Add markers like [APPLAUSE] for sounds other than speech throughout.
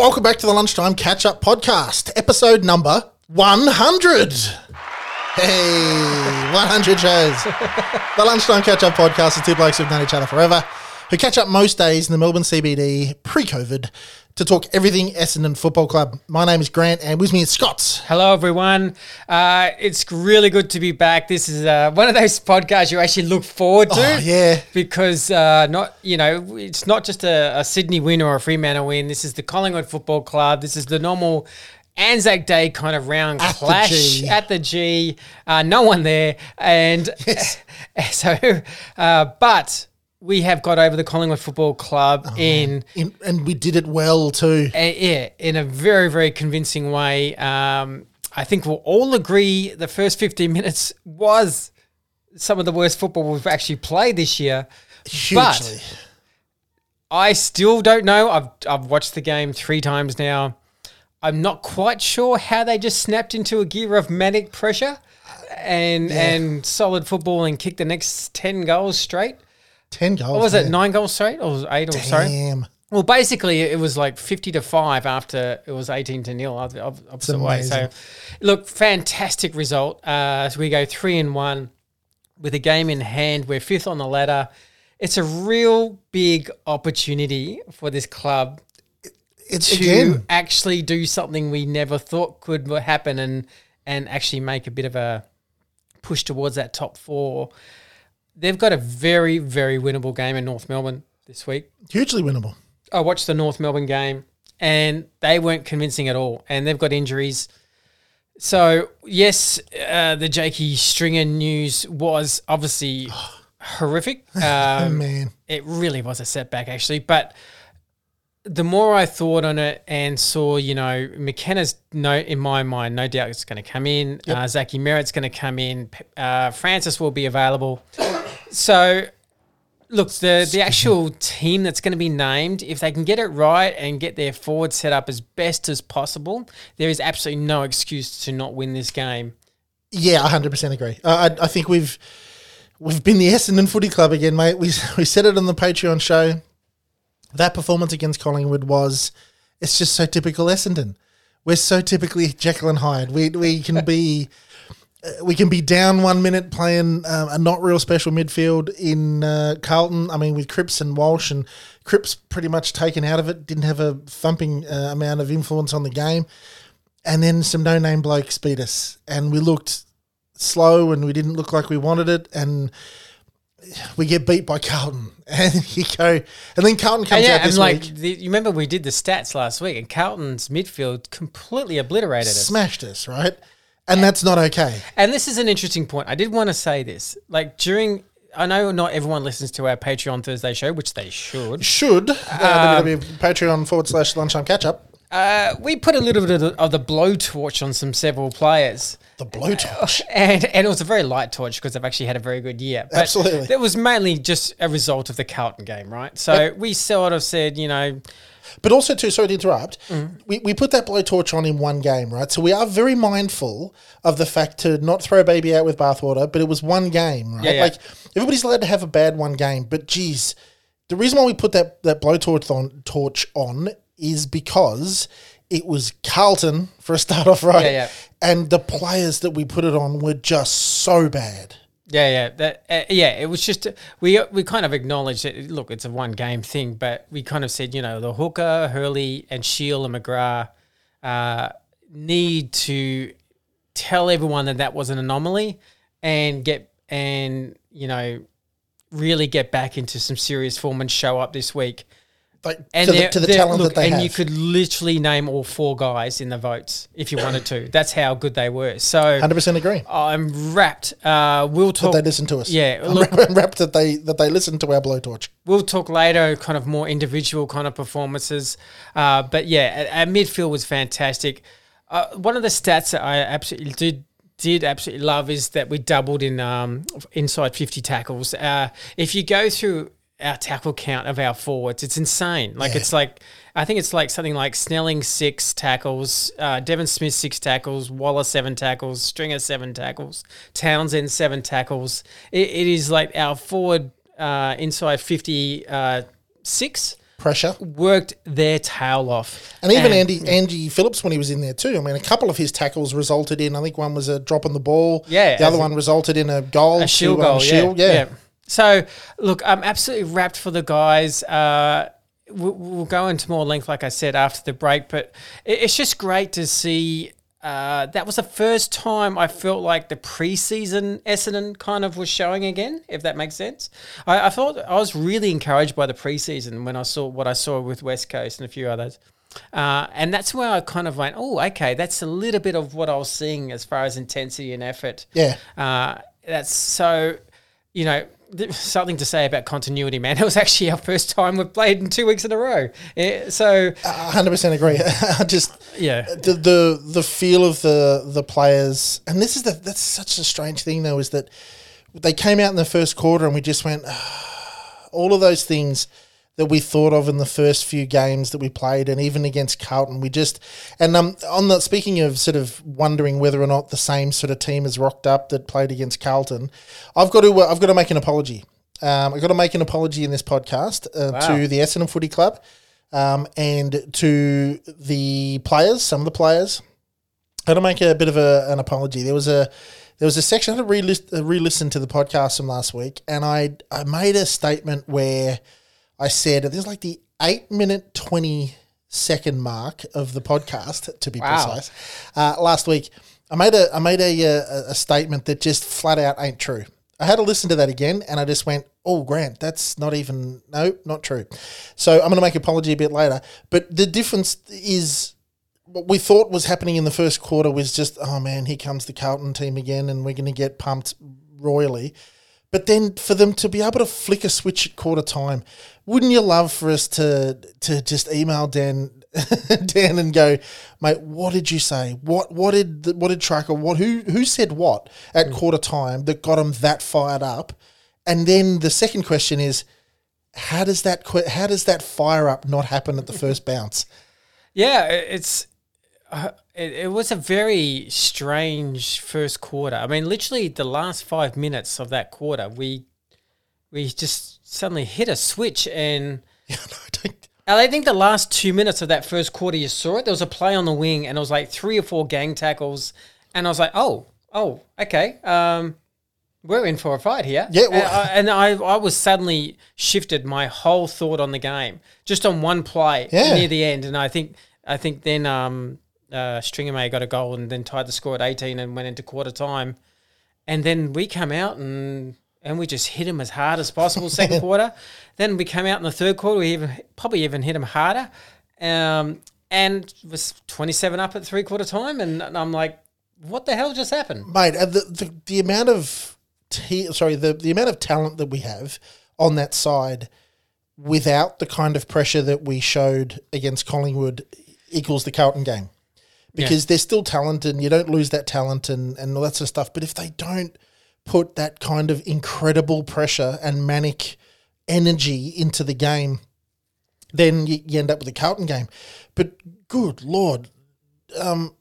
Welcome back to the Lunchtime Catch Up Podcast, episode number 100. Hey, 100 shows. [LAUGHS] the Lunchtime Catch Up Podcast is two blokes who've known each other forever, who catch up most days in the Melbourne CBD pre COVID to talk everything Essendon Football Club. My name is Grant, and with me is Scott. Hello, everyone. Uh, it's really good to be back. This is uh, one of those podcasts you actually look forward to. Oh, yeah. Because uh, not you know it's not just a, a Sydney win or a Fremantle win. This is the Collingwood Football Club. This is the normal Anzac Day kind of round At clash G. at the G. Uh, no one there, and [LAUGHS] [LAUGHS] so uh, but. We have got over the Collingwood Football Club Oh, in In, and we did it well, too. uh, yeah, in a very, very convincing way. Um, I think we'll all agree the first 15 minutes was some of the worst football we've actually played this year. Hugely. But I still don't know. I've, I've watched the game three times now. I'm not quite sure how they just snapped into a gear of manic pressure and and solid football and kicked the next 10 goals straight. 10 goals. What was it, man. nine goals straight? Or was it eight? Or sorry? Damn. Well, basically, it was like 50 to 5 after it was 18 to nil op- op- opposite way. So, amazing. look, fantastic result. Uh, so we go 3 and 1 with a game in hand. We're fifth on the ladder. It's a real big opportunity for this club It's to again. actually do something we never thought could happen and and actually make a bit of a push towards that top four. They've got a very, very winnable game in North Melbourne this week. Hugely winnable. I watched the North Melbourne game and they weren't convincing at all. And they've got injuries. So, yes, uh, the Jakey Stringer news was obviously [SIGHS] horrific. [LAUGHS] Um, Man. it really was a setback, actually. But the more I thought on it and saw, you know, McKernan's no in my mind, no doubt it's going to come in. Uh, Zachy Merrett's going to come in. Uh, Francis will be available. So, look, the the actual team that's going to be named, if they can get it right and get their forward set up as best as possible, there is absolutely no excuse to not win this game. Yeah, hundred percent agree. Uh, I, I think we've we've been the Essendon Footy Club again, mate. We [LAUGHS] we said it on the Patreon show. That performance against Collingwood was it's just so typical Essendon. We're so typically Jekyll and Hyde. We we can be [LAUGHS] we can be down one minute playing um, a not real special midfield in uh, Carlton. I mean, with Cripps and Walsh, and Cripps pretty much taken out of it. Didn't have a thumping uh, amount of influence on the game and then some no name blokes beat us, and we looked slow, and we didn't look like we wanted it, and we get beat by Carlton, [LAUGHS] and you go, and then Carlton comes And yeah, out this and like week, the, you remember we did the stats last week, and Carlton's midfield completely obliterated us. smashed us, right? And that's not okay. And this is an interesting point. I did want to say this. Like during, I know not everyone listens to our Patreon Thursday show, which they should. Should Um, uh, Patreon forward slash lunchtime catch up Uh, we put a little bit of the, of the blowtorch on some several players. the blowtorch. [LAUGHS] And, and it was a very light torch because they've actually had a very good year. But Absolutely. That was mainly just a result of the Carlton game, right? So we sort of said, you know, But also, too, sorry to interrupt, Mm. we, we put that blowtorch on in one game, right? So we are very mindful of the fact to not throw a baby out with bathwater, but it was one game, right? Yeah, yeah. Like, everybody's allowed to have a bad one game, but geez, the reason why we put that, that blowtorch on, torch on is because it was Carlton for a start off, right? Yeah, yeah. And the players that we put it on were just so bad. Yeah, yeah, that, uh, yeah. It was just we we kind of acknowledged that. Look, it's a one game thing, but we kind of said, you know, the hooker, Hurley, and Shield and McGrath uh, need to tell everyone that that was an anomaly, and get and you know really get back into some serious form and show up this week. Like, And to, the, to the talent look, that they and have. you could literally name all four guys in the votes if you wanted to. [LAUGHS] That's how good they were. So 100% agree. I'm wrapped. Uh, we'll talk. That they listen to us. Yeah, I'm look- wrapped that they that they listen to our blowtorch. We'll talk later, kind of more individual kind of performances. Uh, but yeah, our, our midfield was fantastic. Uh, one of the stats that I absolutely did did absolutely love is that we doubled in um, inside 50 tackles. Uh, if you go through our tackle count of our forwards, it's insane. Like Yeah. it's like I think it's like something like Snelling six tackles, uh, Devon Smith six tackles, Waller seven tackles, Stringer seven tackles, Townsend seven tackles. It, it is like our forward uh, inside 50 uh, six Pressure. worked their tail off. And even Andy Andy Phillips when he was in there too. I mean, a couple of his tackles resulted in. I think one was a drop on the ball. Yeah, The other one resulted in a goal. a shield goal, Shield, yeah, yeah. So, look, I'm absolutely wrapped for the guys. Uh, we'll, we'll go into more length, like I said, after the break, but it's just great to see. Uh, that was the first time I felt like the preseason Essendon kind of was showing again, if that makes sense. I, I thought I was really encouraged by the preseason when I saw what I saw with West Coast and a few others. Uh, and that's where I kind of went, oh, okay, that's a little bit of what I was seeing as far as intensity and effort. Yeah. Uh, that's so, you know, something to say about continuity, man. [LAUGHS] It was actually our first time we've played in two weeks in a row. So, hundred percent agree. [LAUGHS] I just yeah. the, the the feel of the the players, and this is the that's such a strange thing though, is that they came out in the first quarter and we just went [SIGHS] all of those things that we thought of in the first few games that we played, and even against Carlton, we just and um on the speaking of sort of wondering whether or not the same sort of team has rocked up that played against Carlton, I've got to I've got to make an apology. Um, I've got to make an apology in this podcast uh, Wow. to the Essendon Footy Club um, and to the players, some of the players. I had to make a bit of a, an apology. There was a there was a section I had to re-list, uh, re-listen to the podcast from last week, and I I made a statement where I said this is like the eight minute twenty second mark of the podcast to be Wow. precise. Uh, last week, I made a I made a, a a statement that just flat out ain't true. I had to listen to that again, and I just went, "Oh, Grant, that's not even no, not true." So I'm going to make an apology a bit later. But the difference is what we thought was happening in the first quarter was just, oh man, here comes the Carlton team again, and we're going to get pumped royally. But then for them to be able to flick a switch at quarter time, wouldn't you love for us to to just email Dan [LAUGHS] Dan and go, mate, what did you say? What what did the, what did Tracker what who who said what at quarter time that got them that fired up? And then the second question is, how does that how does that fire up not happen at the [LAUGHS] first bounce? Yeah, it's uh, it, it was a very strange first quarter. I mean, literally the last five minutes of that quarter, we we just suddenly hit a switch, and [LAUGHS] Yeah, no, I don't. and I think the last two minutes of that first quarter, you saw it. There was a play on the wing, and it was like three or four gang tackles, and I was like, oh, oh, okay. Um, we're in for a fight here. Yeah, well- and, I, and I, I was suddenly shifted my whole thought on the game just on one play Yeah. near the end, and I think I think then um, uh, Stringer May got a goal and then tied the score at eighteen and went into quarter time, and then we come out and and we just hit him as hard as possible second [LAUGHS] quarter. Then we came out in the third quarter, we even probably even hit him harder, um, and was twenty seven up at three quarter time, and, and I'm like, what the hell just happened? mate. uh, The, the the amount of te- sorry the the amount of talent that we have on that side, without the kind of pressure that we showed against Collingwood, equals the Carlton game, because they're still talented. and You don't lose that talent and and all that sort of stuff. But if they don't put that kind of incredible pressure and manic energy into the game, then you, you end up with a Carlton game. But good lord, Um,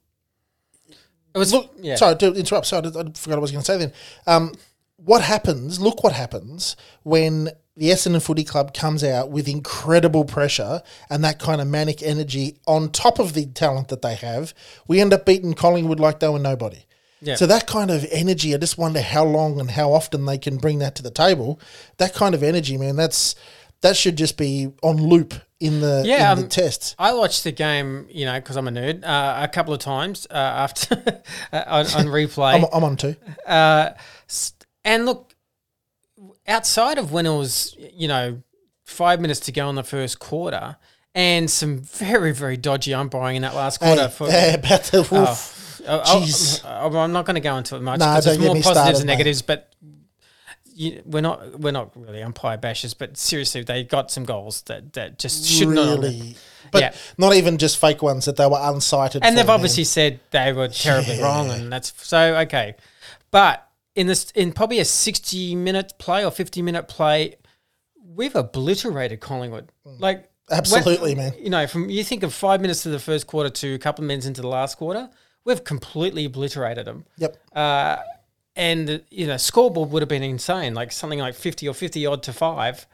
It was Look, yeah. sorry to interrupt. Sorry, I, I forgot what I was going to say then. Um, what happens? Look what happens when the Essendon Footy Club comes out with incredible pressure and that kind of manic energy on top of the talent that they have. We end up beating Collingwood like they were nobody. Yeah. So that kind of energy, I just wonder how long and how often they can bring that to the table. That kind of energy, man, that's that should just be on loop in the Yeah, in the um, tests. I watched the game, you know, because I'm a nerd, uh, a couple of times uh, after [LAUGHS] on, on replay. I'm, I'm on too. Uh, and look, outside of when it was, you know, five minutes to go in the first quarter, and some very very dodgy umpiring in that last quarter. Hey, for, hey, about the, oof. Oh, I'll- oh, oh, Jeez. I'll- I'm not going to go into it much don't there's more positives started, and mate. negatives. But you, we're not we're not really umpire bashers. But seriously, they got some goals that that just should not. really but Yeah. not even just fake ones that they were unsighted. and they've obviously said they were terribly Yeah. wrong, and that's so okay. But in this, in probably a sixty-minute play or fifty-minute play, we've obliterated Collingwood. Like Mm. Absolutely, man. You know, from you think of five minutes to the first quarter to a couple of minutes into the last quarter, we've completely obliterated them. Yep. Uh, and you know, scoreboard would have been insane, like something like fifty or fifty odd to five,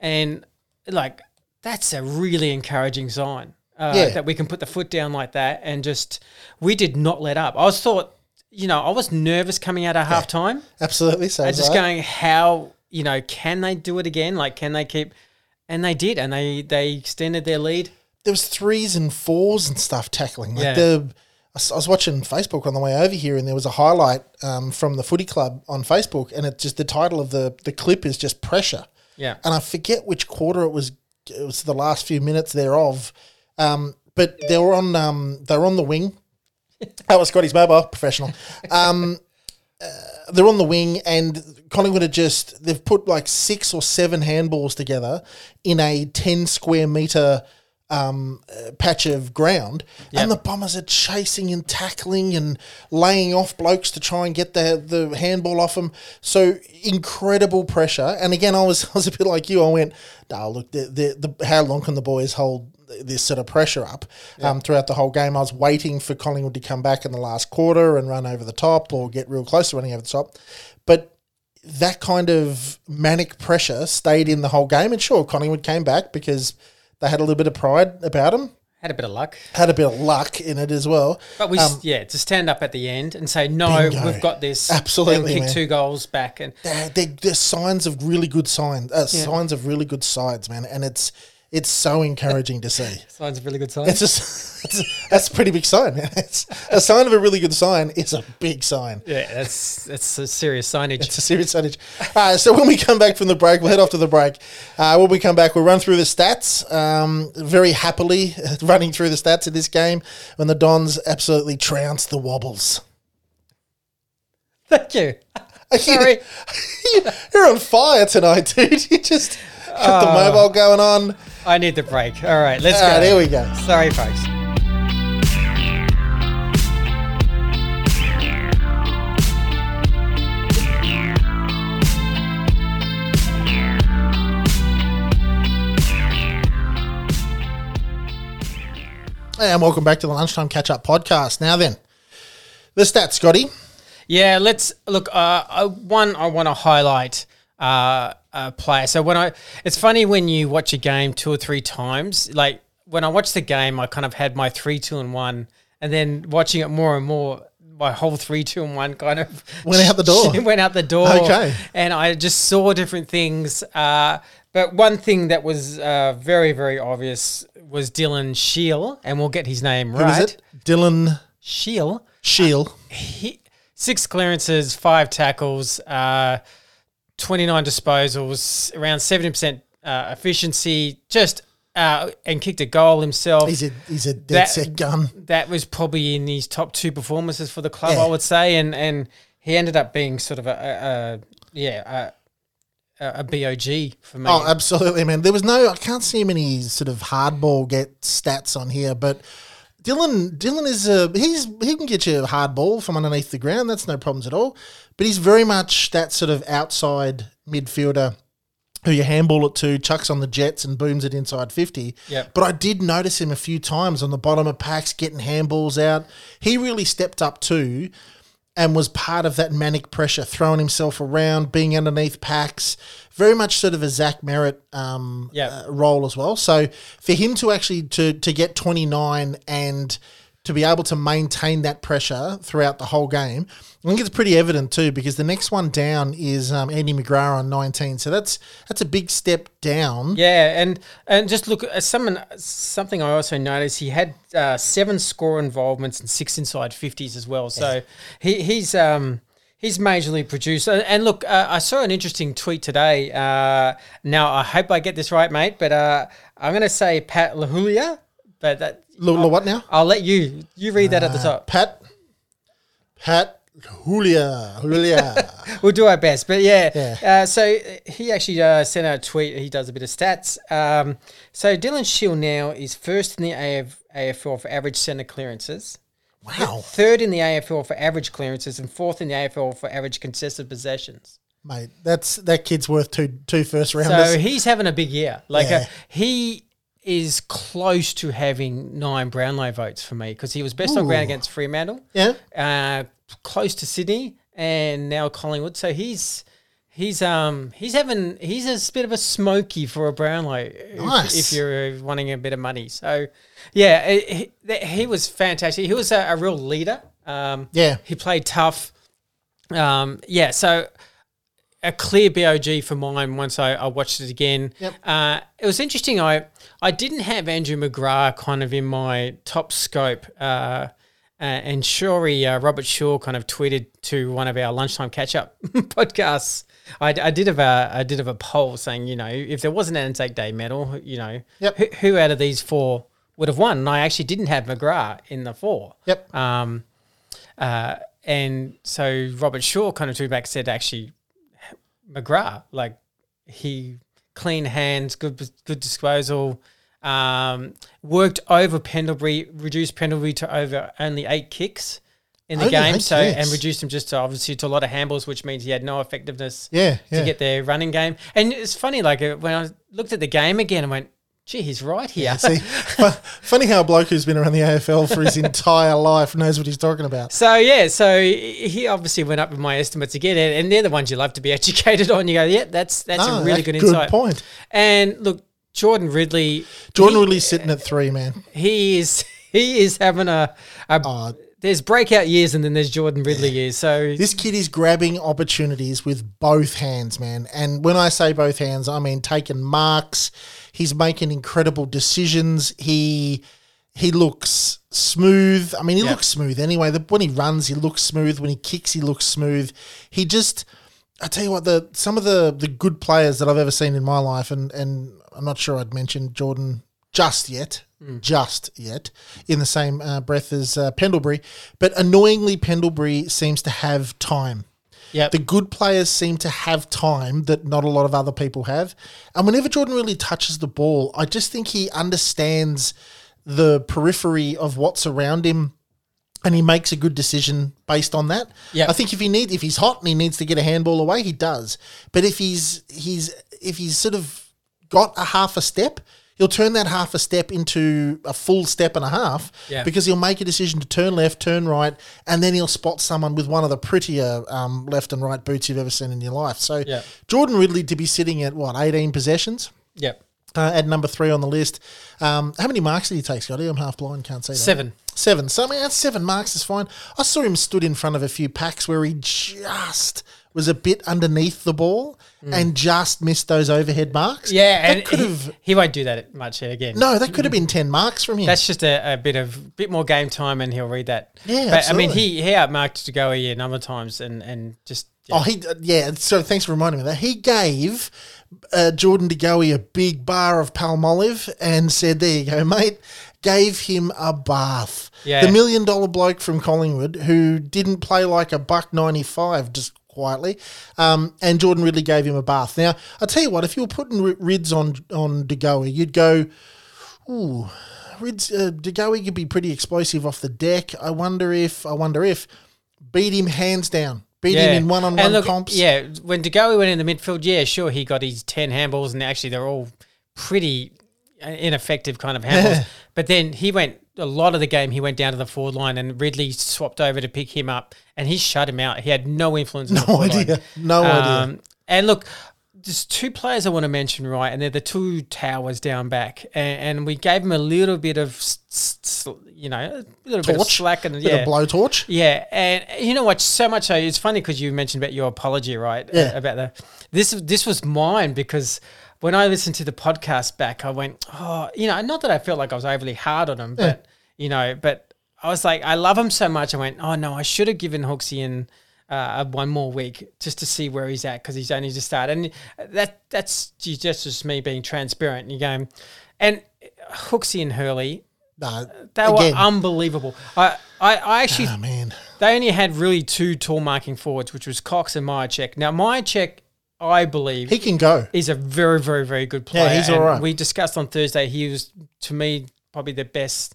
and like that's a really encouraging sign uh, Yeah. that we can put the foot down like that and just we did not let up. I was thought, you know, I was nervous coming out of half time. Absolutely. So I was just going, how you know, can they do it again? Like, can they keep? And they did, and they they extended their lead. there was threes and fours and stuff tackling. Like Yeah. the, I s- I was watching Facebook on the way over here, and there was a highlight um, from the Footy Club on Facebook, and it just the title of the the clip is just pressure. Yeah, and I forget which quarter it was. It was the last few minutes thereof, um, but they were on. Um, they were on the wing. That was Scotty's mobile professional. Um, uh, they're on the wing, and Collingwood are just they've put like six or seven handballs together in a ten square meter um, uh, patch of ground, and the Bombers are chasing and tackling and laying off blokes to try and get the the handball off them. So incredible pressure. And again, I was [LAUGHS] I was a bit like you. I went, "No, look, the, the, the how long can the boys hold this sort of pressure up um, throughout the whole game?" I was waiting for Collingwood to come back in the last quarter and run over the top or get real close to running over the top, but that kind of manic pressure stayed in the whole game. And sure, Collingwood came back because they had a little bit of pride about them, had a bit of luck. had a bit of luck in it as well. But we, yeah, to stand up at the end and say, no, Um, Bingo. we've got this. Absolutely, and kick man. two goals back, and They're, they're, they're signs of really good signs, uh, signs of really good sides, man. And it's it's so encouraging to see. [LAUGHS] signs of really good signs. It's just it's, that's a pretty big sign. It's a sign of a really good sign is a big sign. yeah, that's that's a serious signage. It's a serious signage. Uh, so when we come back from the break, we'll head off to the break. Uh, when we come back, we'll run through the stats um, very happily, [LAUGHS] running through the stats of this game when the Dons absolutely trounced the Wobbles. Thank you. [LAUGHS] Sorry. You're on fire tonight, dude. You just got the mobile going on. I need the break. All right, let's All go. right, here we go. Sorry, folks. And welcome back to the Lunchtime Catch Up podcast. Now then, the stats, Scotty. Yeah, let's look. Uh, uh, one, I want to highlight uh, a player. So when I, it's funny when you watch a game two or three times. Like when I watched the game, I kind of had my three, two, and one, and then watching it more and more, my whole three, two, and one kind of [LAUGHS] Went out the door. [LAUGHS] went out the door. Okay. and I just saw different things. Uh, but one thing that was uh, very, very obvious was Dylan Shiel, and we'll get his name Who right. is it? Dylan Shiel Shield. he, six clearances, five tackles, uh, 29 disposals, around 70% uh, efficiency, just uh, and kicked a goal himself. He's a he's a dead That- set gun. that was probably in his top two performances for the club, Yeah. I would say, and and he ended up being sort of a, a, a yeah a, a, bog for me. Oh, absolutely, man. There was no. I can't see many sort of hardball get stats on here, but Dylan Dylan is a he's he can get you a hard ball from underneath the ground. That's no problems at all. But he's very much that sort of outside midfielder who you handball it to, chucks on the jets and booms it inside 50. Yep. But I did notice him a few times on the bottom of packs getting handballs out. He really stepped up too and was part of that manic pressure, throwing himself around, being underneath packs. Very much sort of a Zach Merrett um, Yep. uh, role as well. So for him to actually to to get 29 and to be able to maintain that pressure throughout the whole game, I think it's pretty evident too because the next one down is um, Andy McGrath on 19. So that's that's a big step down. Yeah, and and just look at someone something I also noticed he had uh, seven score involvements and six inside fifties as well. So he, he's um he's majorly produced. And, and look, uh, I saw an interesting tweet today. Uh, now I hope I get this right, mate, but uh, I'm going to say Pat Lahulia, but that L- l- what now? I'll let you you read that at the top. Pat Pat Julia, Julia. [LAUGHS] we'll do our best. But yeah, Yeah. Uh, so he actually uh, sent out a tweet. He does a bit of stats. Um, so Dylan Shield now is first in the AF, AFL for average centre clearances, wow, third in the AFL for average clearances, and fourth in the AFL for average contested possessions. mate, that's that kid's worth two two first rounders. So he's having a big year. Like Yeah. uh, he is close to having nine Brownlow votes for me because he was best on ground against Fremantle. yeah, uh, close to Sydney and now Collingwood. So he's he's um he's having he's a bit of a smoky for a Brownlow if- Nice. if, you're wanting a bit of money. So yeah, it- he, he was fantastic. He was a, a real leader. Um, Yeah. he played tough. Um, yeah, so a clear BOG for mine once I, I watched it again. Yep. Uh, it was interesting. I I didn't have Andrew McGrath kind of in my top scope. Uh, uh, and Shorey, uh, Robert Shaw kind of tweeted to one of our lunchtime catch up [LAUGHS] podcasts. I, I did have a I did have a poll saying, you know, if there was an Anzac Day medal, you know, Yep. who, who out of these four would have won? And I actually didn't have McGrath in the four. Yep. Um, uh, and so Robert Shaw kind of threw back said actually McGrath like he clean hands, good good disposal, um, worked over Pendlebury, reduced Pendlebury to over only eight kicks in the Only game, so and reduced him just to obviously to a lot of handballs, which means he had no effectiveness yeah, yeah. to get their running game. And it's funny, like uh, when I looked at the game again, I went, "Gee, he's right here." See, [LAUGHS] funny how a bloke who's been around the AFL for his entire life knows what he's talking about. So yeah, so he obviously went up with my estimates again, and, they're the ones you love to be [LAUGHS] educated on. You go, yeah, that's that's No, a really that- good good insight. point. And look, Jordan Ridley, Jordan he, really sitting at three, man. he is [LAUGHS] he is having a, a Uh, there's breakout years and then there's Jordan Ridley years. So This kid is grabbing opportunities with both hands, man. And when I say both hands, I mean taking marks. He's making incredible decisions. He he looks smooth. I mean, he looks smooth anyway. The, when he runs, he looks smooth. When he kicks, he looks smooth. He just, I tell you what, the some of the the good players that I've ever seen in my life, and and I'm not sure I'd mentioned Jordan just yet, just yet, in the same uh, breath as uh, Pendlebury, but annoyingly, Pendlebury seems to have time. yeah, The good players seem to have time that not a lot of other people have. And whenever Jordan really touches the ball, I just think he understands the periphery of what's around him and he makes a good decision based on that. Yeah. I think if he need if he's hot and he needs to get a handball away, he does. But if he's he's if he's sort of got a half a step, he'll turn that half a step into a full step and a half Yeah. because he'll make a decision to turn left, turn right, and then he'll spot someone with one of the prettier um, left and right boots you've ever seen in your life. So Yeah. Jordan Ridley to be sitting at what eighteen possessions yeah, uh, at number three on the list. Um, how many marks did he take, Scotty? I'm half blind, can't see that. seven. Seven. So I mean, that's seven marks is fine. I saw him stood in front of a few packs where he just was a bit underneath the ball and just missed those overhead marks. Mm. Yeah, that and could have. he won't do that much again. No, that could have been ten marks from him. That's just a, a bit of bit more game time, and he'll read that. Yeah, but I mean, he he outmarked to go a number of times, and and just yeah. Oh, he yeah. So thanks for reminding me that he gave uh, Jordan DeGoey a big bar of Palmolive and said, "There you go, mate." Gave him a bath. Yeah. The million dollar bloke from Collingwood who didn't play like a buck ninety five, just quietly. Um, and Jordan Ridley gave him a bath. Now I tell you what, if you were putting rids on on DeGoey, you'd go, "Ooh." Rids, uh, DeGoey could be pretty explosive off the deck. I wonder if, I wonder if, beat him hands down, beat him in one on one comps. Yeah, when DeGoey went in the midfield, yeah, sure, he got his 10 handballs, and actually they're all pretty ineffective kind of handles. [LAUGHS] but then he went, a lot of the game, he went down to the forward line, and Ridley swapped over to pick him up, and he shut him out. He had no influence [LAUGHS] No idea. line. No idea. Um, And look, there's two players I want to mention, right? And they're the two towers down back, and, and we gave them a little bit of, you know, a little bit of slack and yeah, blowtorch. yeah, and you know what? So much so, it's funny because you mentioned about your apology, right? Uh, Yeah. about the this. This was mine because when I listened to the podcast back, I went, oh, you know, not that I felt like I was overly hard on him, but you know, but I was like, I love him so much. I went, oh no, I should have given Hooksy uh, one more week just to see where he's at because he's only just started, and uh, that that's just just me being transparent. You going, and uh, Hooksy and Hurley, No, uh, they again. were unbelievable. I, I, I actually oh, man. they only had really two tall marking forwards, which was Cox and Mihocek. Now Mihocek, I believe, He can go. He's a very, very, very good player. Yeah, he's all right. We discussed on Thursday. He was to me probably the best,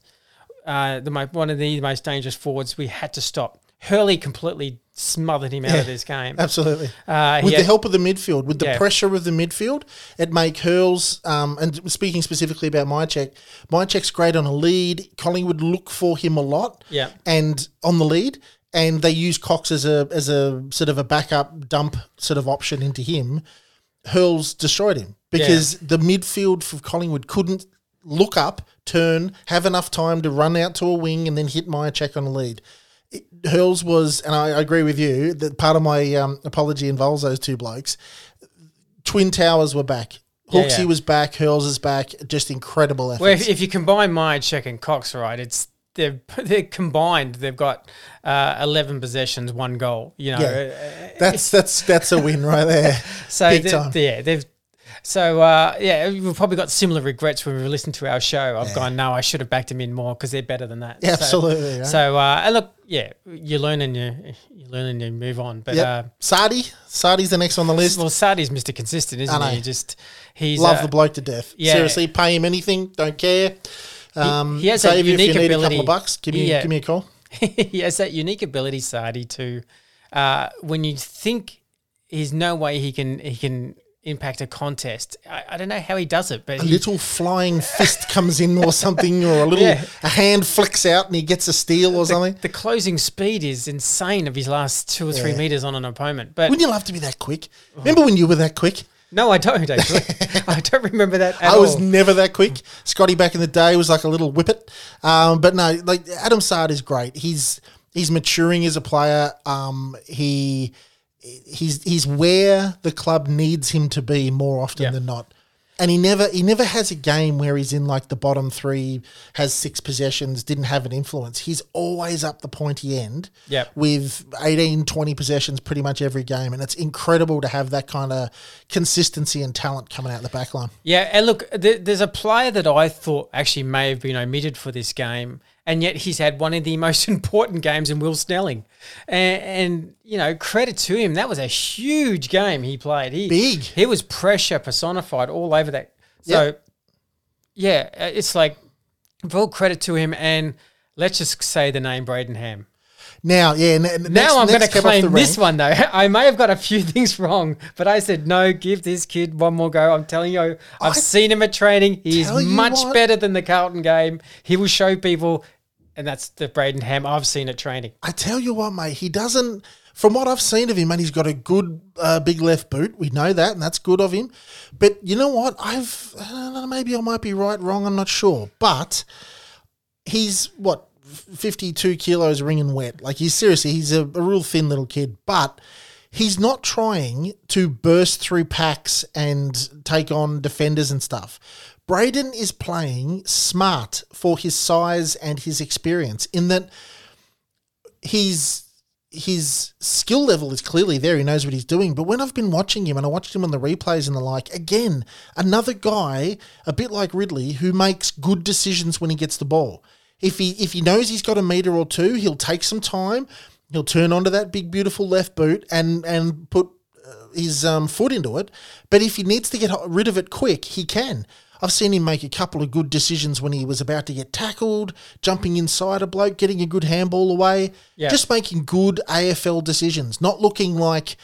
uh, the mo- one of the most dangerous forwards. We had to stop. Hurley completely smothered him out of this game. Absolutely. Uh, with he the help of the midfield, with the Yeah. pressure of the midfield, it make Hurls, um, and speaking specifically about Mihocek, Mihocek's great on a lead. Collingwood look for him a lot. Yeah. And on the lead, and they use Cox as a as a sort of a backup dump sort of option into him. Hurls destroyed him because the midfield for Collingwood couldn't look up, turn, have enough time to run out to a wing and then hit Mihocek on a lead. It, Hurls was, and I agree with you that part of my um, apology involves those two blokes. Twin Towers were back. Yeah, yeah. was back. Hurls is back. Just incredible efforts. Well, if, if you combine Mihocek and Cox, right, it's they're [LAUGHS] they're combined. They've got uh, eleven possessions, one goal. You know, Yeah. that's that's that's a win right there. [LAUGHS] So Big they- time. yeah, they've. So uh, yeah, we've probably got similar regrets when we listened to our show. I've gone, no, I should have backed him in more because they're better than that. Yeah, So- absolutely, right. So uh, and look, yeah, you learn and you you learn and you move on. But Yep. uh, Sadi, Sadi's the next on the list. well, Sardi's Mr. Consistent, isn't he? Just he's Love uh, the bloke to death. yeah. Seriously, pay him anything. Don't care. Um, he has so a even if unique you need a ability. couple of bucks, give me Yeah. give me a call. [LAUGHS] he has that unique ability, Sadi, to uh, when you think there's no way he can he can impact a contest. I, I don't know how he does it, but A he, little flying fist comes in or something, or a little Yeah. a hand flicks out and he gets a steal or something. the closing speed is insane of his last two or three Yeah. meters on an opponent. But Wouldn't you love to be that quick? Remember when you were that quick? No, I don't actually. [LAUGHS] I don't remember that at I was all. never that quick. Scotty back in the day was like a little whippet. Um, but no, like Adam Saad is great. He's he's maturing as a player. Um, he he's he's where the club needs him to be more often Yeah. than not. And he never he never has a game where he's in like the bottom three, has six possessions, didn't have an influence. He's always up the pointy end Yep. with 18, 20 possessions pretty much every game. And it's incredible to have that kind of consistency and talent coming out the back line. Yeah, and look, there, there's a player that I thought actually may have been omitted for this game, and yet he's had one of the [LAUGHS] most important games in Will Snelling. And, and you know, credit to him, that was a huge game he played. He, Big. He was pressure personified all over that. So, Yep. yeah, uh, it's like full credit to him, and let's just say the name Brayden Ham. Now, yeah. N- n- next, Now I'm going to next off the claim this one though. [LAUGHS] I may have got a few [LAUGHS] things wrong, but I said no. Give this kid one more go. I'm telling you, I've I seen him at training. He is much better than the Carlton game. He will show people, and that's the Brayden Ham I've seen at training. I tell you what, mate, he doesn't. From what I've seen of him, and he's got a good uh, big left boot. We know that, and that's good of him. But you know what? I've know, maybe I might be right, wrong. I'm not sure. But he's what 52 kilos ringing wet. Like he's seriously, he's a, a real thin little kid. But he's not trying to burst through packs and take on defenders and stuff. Brayden is playing smart for his size and his experience. In that he's his skill level is clearly there. He knows what he's doing. But when I've been watching him and I watched him on the replays and the like, again, another guy, a bit like Ridley, who makes good decisions when he gets the ball. If he if he knows he's got a meter or two, he'll take some time. He'll turn onto that big beautiful left boot and and put uh, his um, foot into it. But if he needs to get rid of it quick, he can. I've seen him make a couple of good decisions when he was about to get tackled, jumping inside a bloke, getting a good handball away. Yeah. Just making good AFL decisions, not looking like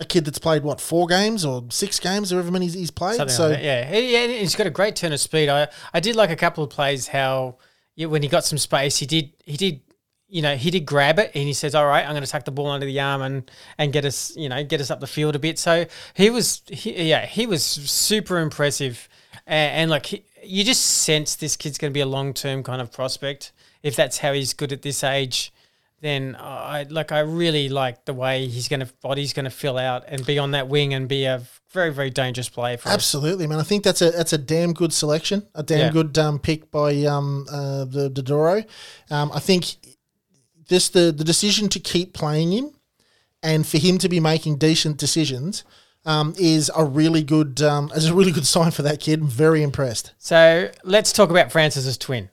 a kid that's played what four games or six games, or however many he's played. Something so like. Yeah, yeah, he's got a great turn of speed. I I did like a couple of plays how yeah, when he got some space, he did he did you know he did grab it and he says, "All right, I'm going to tuck the ball under the arm and and get us you know get us up the field a bit." So he was he, yeah he was super impressive and, and like you just sense this kid's going to be a long term kind of prospect if that's how he's good at this age. Then I like I really like the way he's going to body's going to fill out and be on that wing and be a very very dangerous player for us. Absolutely, man. I think that's a that's a damn good selection, a damn Yeah. good um, pick by um, uh, the Dodoro. Um, I think just the the decision to keep playing him and for him to be making decent decisions um, is a really good um, is a really good sign for that kid. I'm very impressed. So let's talk about Francis's twin.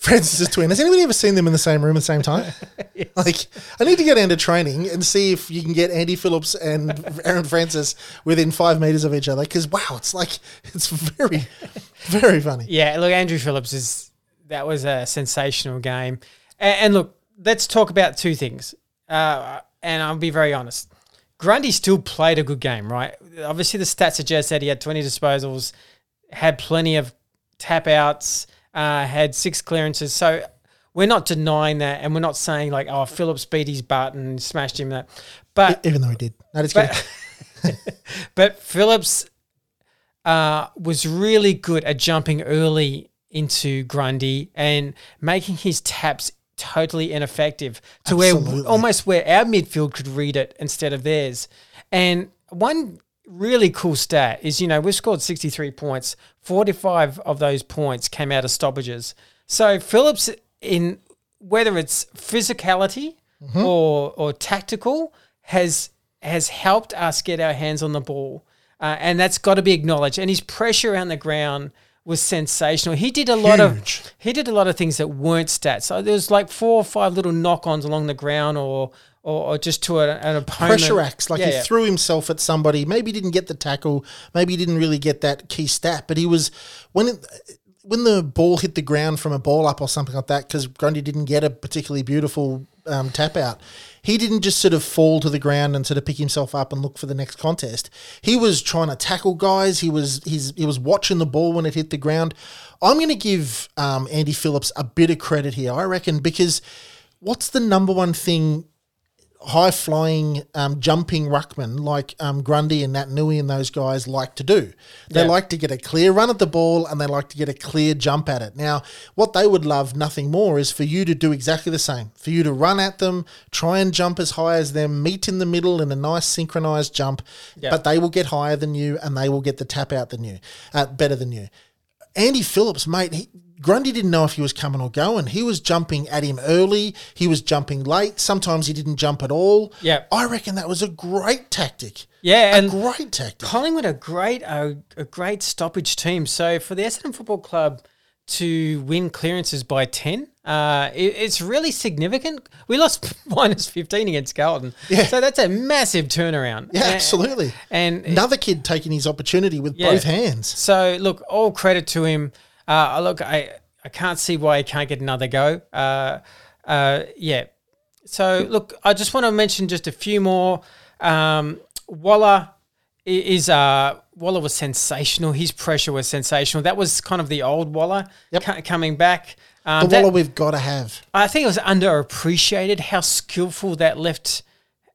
Francis's twin. Has anybody ever seen them in the same room at the same time? [LAUGHS] [LAUGHS] Like, I need to get into training and see if you can get Andy Phillips and Aaron Francis within five meters of each other. Because wow, it's like it's very, [LAUGHS] very funny. Yeah, look, Andrew Phillips is that was a sensational game, and, and look, let's talk about two things. Uh, and I'll be very honest. Grundy still played a good game, right? Obviously, the stats suggest that he had 20 disposals, had plenty of tap outs, uh, had six clearances. So we're not denying that, and we're not saying like, oh, Phillips beat his butt and smashed him. That, but Even though he did. No, just kidding. [LAUGHS] but Phillips uh, was really good at jumping early into Grundy and making his taps totally ineffective to Absolutely. where almost where our midfield could read it instead of theirs. And one really cool stat is, you know, we've scored 63 points. 45 of those points came out of stoppages. So Phillips in whether it's physicality or or tactical has has helped us get our hands on the ball, uh, and that's got to be acknowledged. And his pressure around the ground was sensational. He did a lot of he did a lot of things that weren't stats. So there was like four or five little knock-ons along the ground, or or, or just to a, an opponent. pressure acts. Like Yeah, he yeah. threw himself at somebody. Maybe he didn't get the tackle. Maybe he didn't really get that key stat. But he was when it, when the ball hit the ground from a ball up or something like that. Because Grundy didn't get a particularly beautiful um, tap out. He didn't just sort of fall to the ground and sort of pick himself up and look for the next contest. He was trying to tackle guys. He was he's he was watching the ball when it hit the ground. I'm going to give um, Andy Phillips a bit of credit here. I reckon because what's the number one thing high flying, um, jumping ruckman like um, Grundy and Naitanui and those guys like to do. They Yeah. like to get a clear run at the ball and they like to get a clear jump at it. Now, what they would love nothing more is for you to do exactly the same. For you to run at them, try and jump as high as them, meet in the middle in a nice synchronized jump, Yeah. but they will get higher than you and they will get the tap out than you, uh, better than you. Andy Phillips, mate, he, Grundy didn't know if he was coming or going. He was jumping at him early. He was jumping late. Sometimes he didn't jump at all. Yeah. I reckon that was a great tactic. Yeah, A and great tactic. Collingwood a great a, a great stoppage team. So for the Essendon Football Club to win clearances by ten, uh, it, it's really significant. We lost [LAUGHS] minus fifteen against Carlton, Yeah. so that's a massive turnaround. Yeah, A- absolutely. And Another kid taking his opportunity with Yeah. both hands. So look, all credit to him. Uh, look, I I can't see why he can't get another go. Uh, uh, yeah. So look, I just want to mention just a few more. Um, Waller is uh, Waller was sensational. His pressure was sensational. That was kind of the old Waller Yep. co- coming back. Um, The that- Waller we've got to have. I think it was underappreciated how skillful that left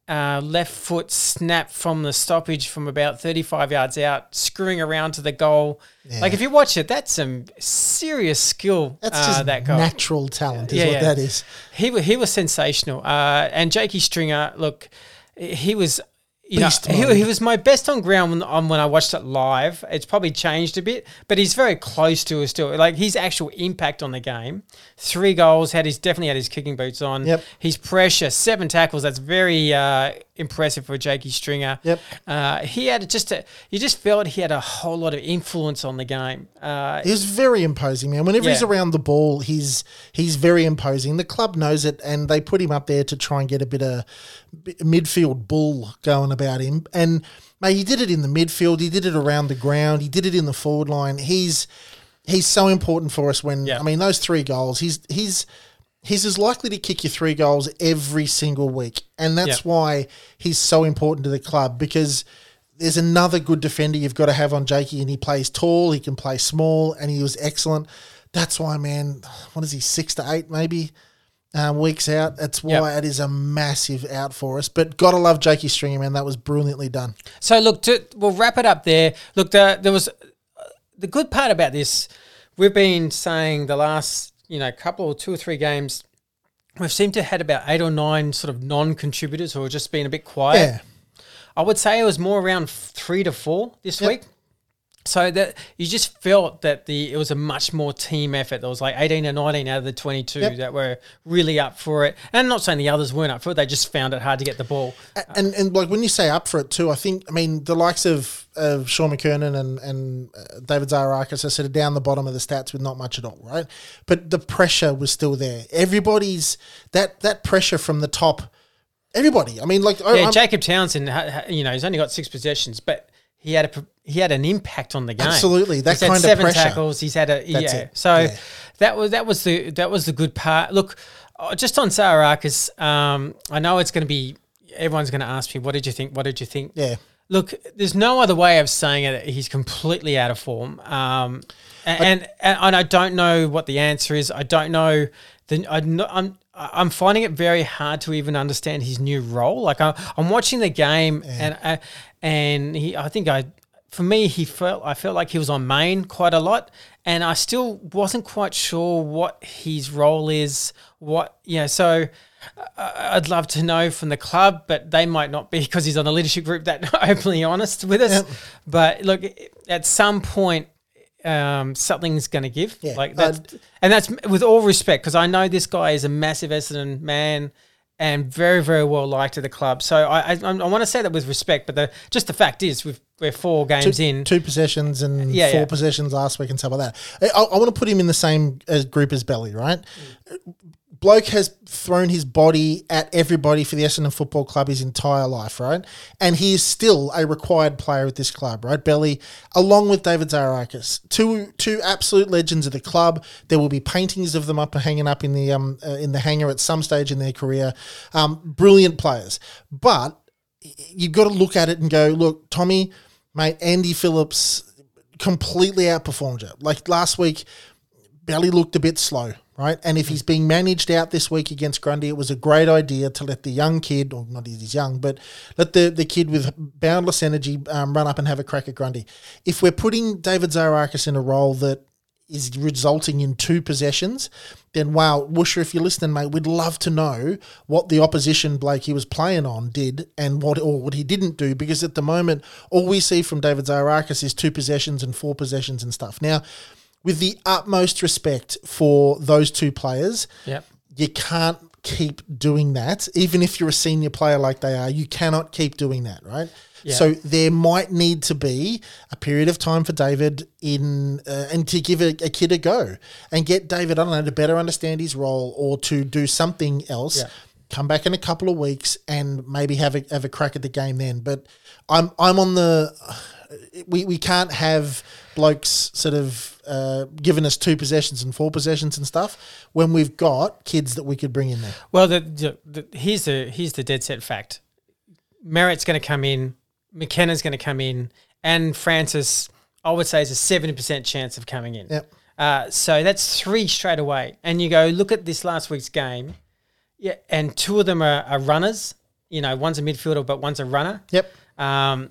uh, left foot snap from the stoppage from about 35 yards out, screwing around to the goal. Like if you watch it, that's some serious skill. That's uh, just that goal. natural talent, is Yeah, what yeah. that is. He he was sensational. Uh, and Jakey Stringer, look, he was. You know, Beast he, he was my best on ground when, on when I watched it live. It's probably changed a bit, but he's very close to us still. Like his actual impact on the game, three goals, had his definitely had his kicking boots on. Yep. His pressure, seven tackles. That's very uh, impressive for Jakey Stringer. Yep. Uh, he had just a, you just felt he had a whole lot of influence on the game. Uh, He was very imposing, man. Whenever he's around the ball, he's he's very imposing. The club knows it, and they put him up there to try and get a bit of midfield bull going about him. And mate, he did it in the midfield. He did it around the ground. He did it in the forward line. He's he's so important for us. When Yeah. I mean those three goals, he's he's he's as likely to kick you three goals every single week, and that's Yeah. why he's so important to the club because there's another good defender you've got to have on Jakey, and he plays tall, he can play small, and he was excellent. That's why, man, what is he, six to eight maybe um, weeks out? That's why Yep. it is a massive out for us. But gotta love Jakey Stringer, man. That was brilliantly done. So look, to, we'll wrap it up there. Look, the, there was the good part about this. We've been saying the last you know a couple or two or three games, we've seemed to have had about eight or nine sort of non-contributors who have just been a bit quiet. Yeah. I would say it was more around three to four this Yep. week. So that you just felt that the it was a much more team effort. There was like eighteen or nineteen out of the twenty two Yep. that were really up for it. And I'm not saying the others weren't up for it; they just found it hard to get the ball. and and like when you say up for it too, I think I mean the likes of of Shaun McKernan and and uh, David Zaharakis are sort of down the bottom of the stats with not much at all, right? But the pressure was still there. Everybody's that that pressure from the top. Everybody, I mean, like Yeah, I'm- Jacob Townsend, you know, he's only got six possessions, but he had a he had an impact on the game. Absolutely, that he's had kind of seven pressure. tackles. He's had a That's yeah. it. So Yeah. that was that was the that was the good part. Look, uh, just on Zaharakis, um, I know it's going to be everyone's going to ask me, what did you think? What did you think? yeah. Look, there's no other way of saying it. He's completely out of form, um, and, and and I don't know what the answer is. I don't know. The, I'm, not- I'm I'm finding it very hard to even understand his new role. Like I, I'm watching the game, and uh, and he, I think I, for me, he felt I felt like he was on main quite a lot, and I still wasn't quite sure what his role is. What you know, so. I- I'd love to know from the club, but they might not be [LAUGHS] because he's on a leadership group that [LAUGHS] openly honest with us. Yep. But look, at some point, um, something's going to give. Yeah, like that's, uh, and that's with all respect because I know this guy is a massive Essendon man and very, very well liked at the club. So I, I, I want to say that with respect, but the just the fact is we've, we're four games two, in. two possessions and Yeah, four yeah. possessions last week and stuff like that. I, I want to put him in the same as group as Belly, right? Mm. Bloke has thrown his body at everybody for the Essendon Football Club his entire life, right? And he is still a required player at this club, right? Belly, along with David Zaharakis, two two absolute legends of the club. There will be paintings of them up hanging up in the um uh, in the hangar at some stage in their career. Um, brilliant players, but you've got to look at it and go, look, Tommy, mate, Andy Phillips completely outperformed you. Like last week, Belly looked a bit slow, right? And if he's being managed out this week against Grundy, it was a great idea to let the young kid, or not he's young, but let the, the kid with boundless energy um, run up and have a crack at Grundy. If we're putting David Zaharakis in a role that is resulting in two possessions, then wow, Woosha, if you're listening, mate, we'd love to know what the opposition Blake he was playing on did and what or what he didn't do, because at the moment, all we see from David Zaharakis is two possessions and four possessions and stuff. Now, with the utmost respect for those two players, Yep. you can't keep doing that. Even if you're a senior player like they are, you cannot keep doing that, right? So there might need to be a period of time for David in uh, and to give a, a kid a go and get David, I don't know, to better understand his role or to do something else. Come back in a couple of weeks and maybe have a have a crack at the game then. But I'm I'm on the we, we can't have blokes sort of uh, giving us two possessions and four possessions and stuff when we've got kids that we could bring in there. Well, the, the, the here's the here's the dead set fact. Merrett's going to come in, McKernan's going to come in, and Francis, I would say, is a seventy percent chance of coming in. Yep. Uh, so that's three straight away. And you go look at this last week's game, yeah, and two of them are, are runners. You know, one's a midfielder, but one's a runner. Yep. Um,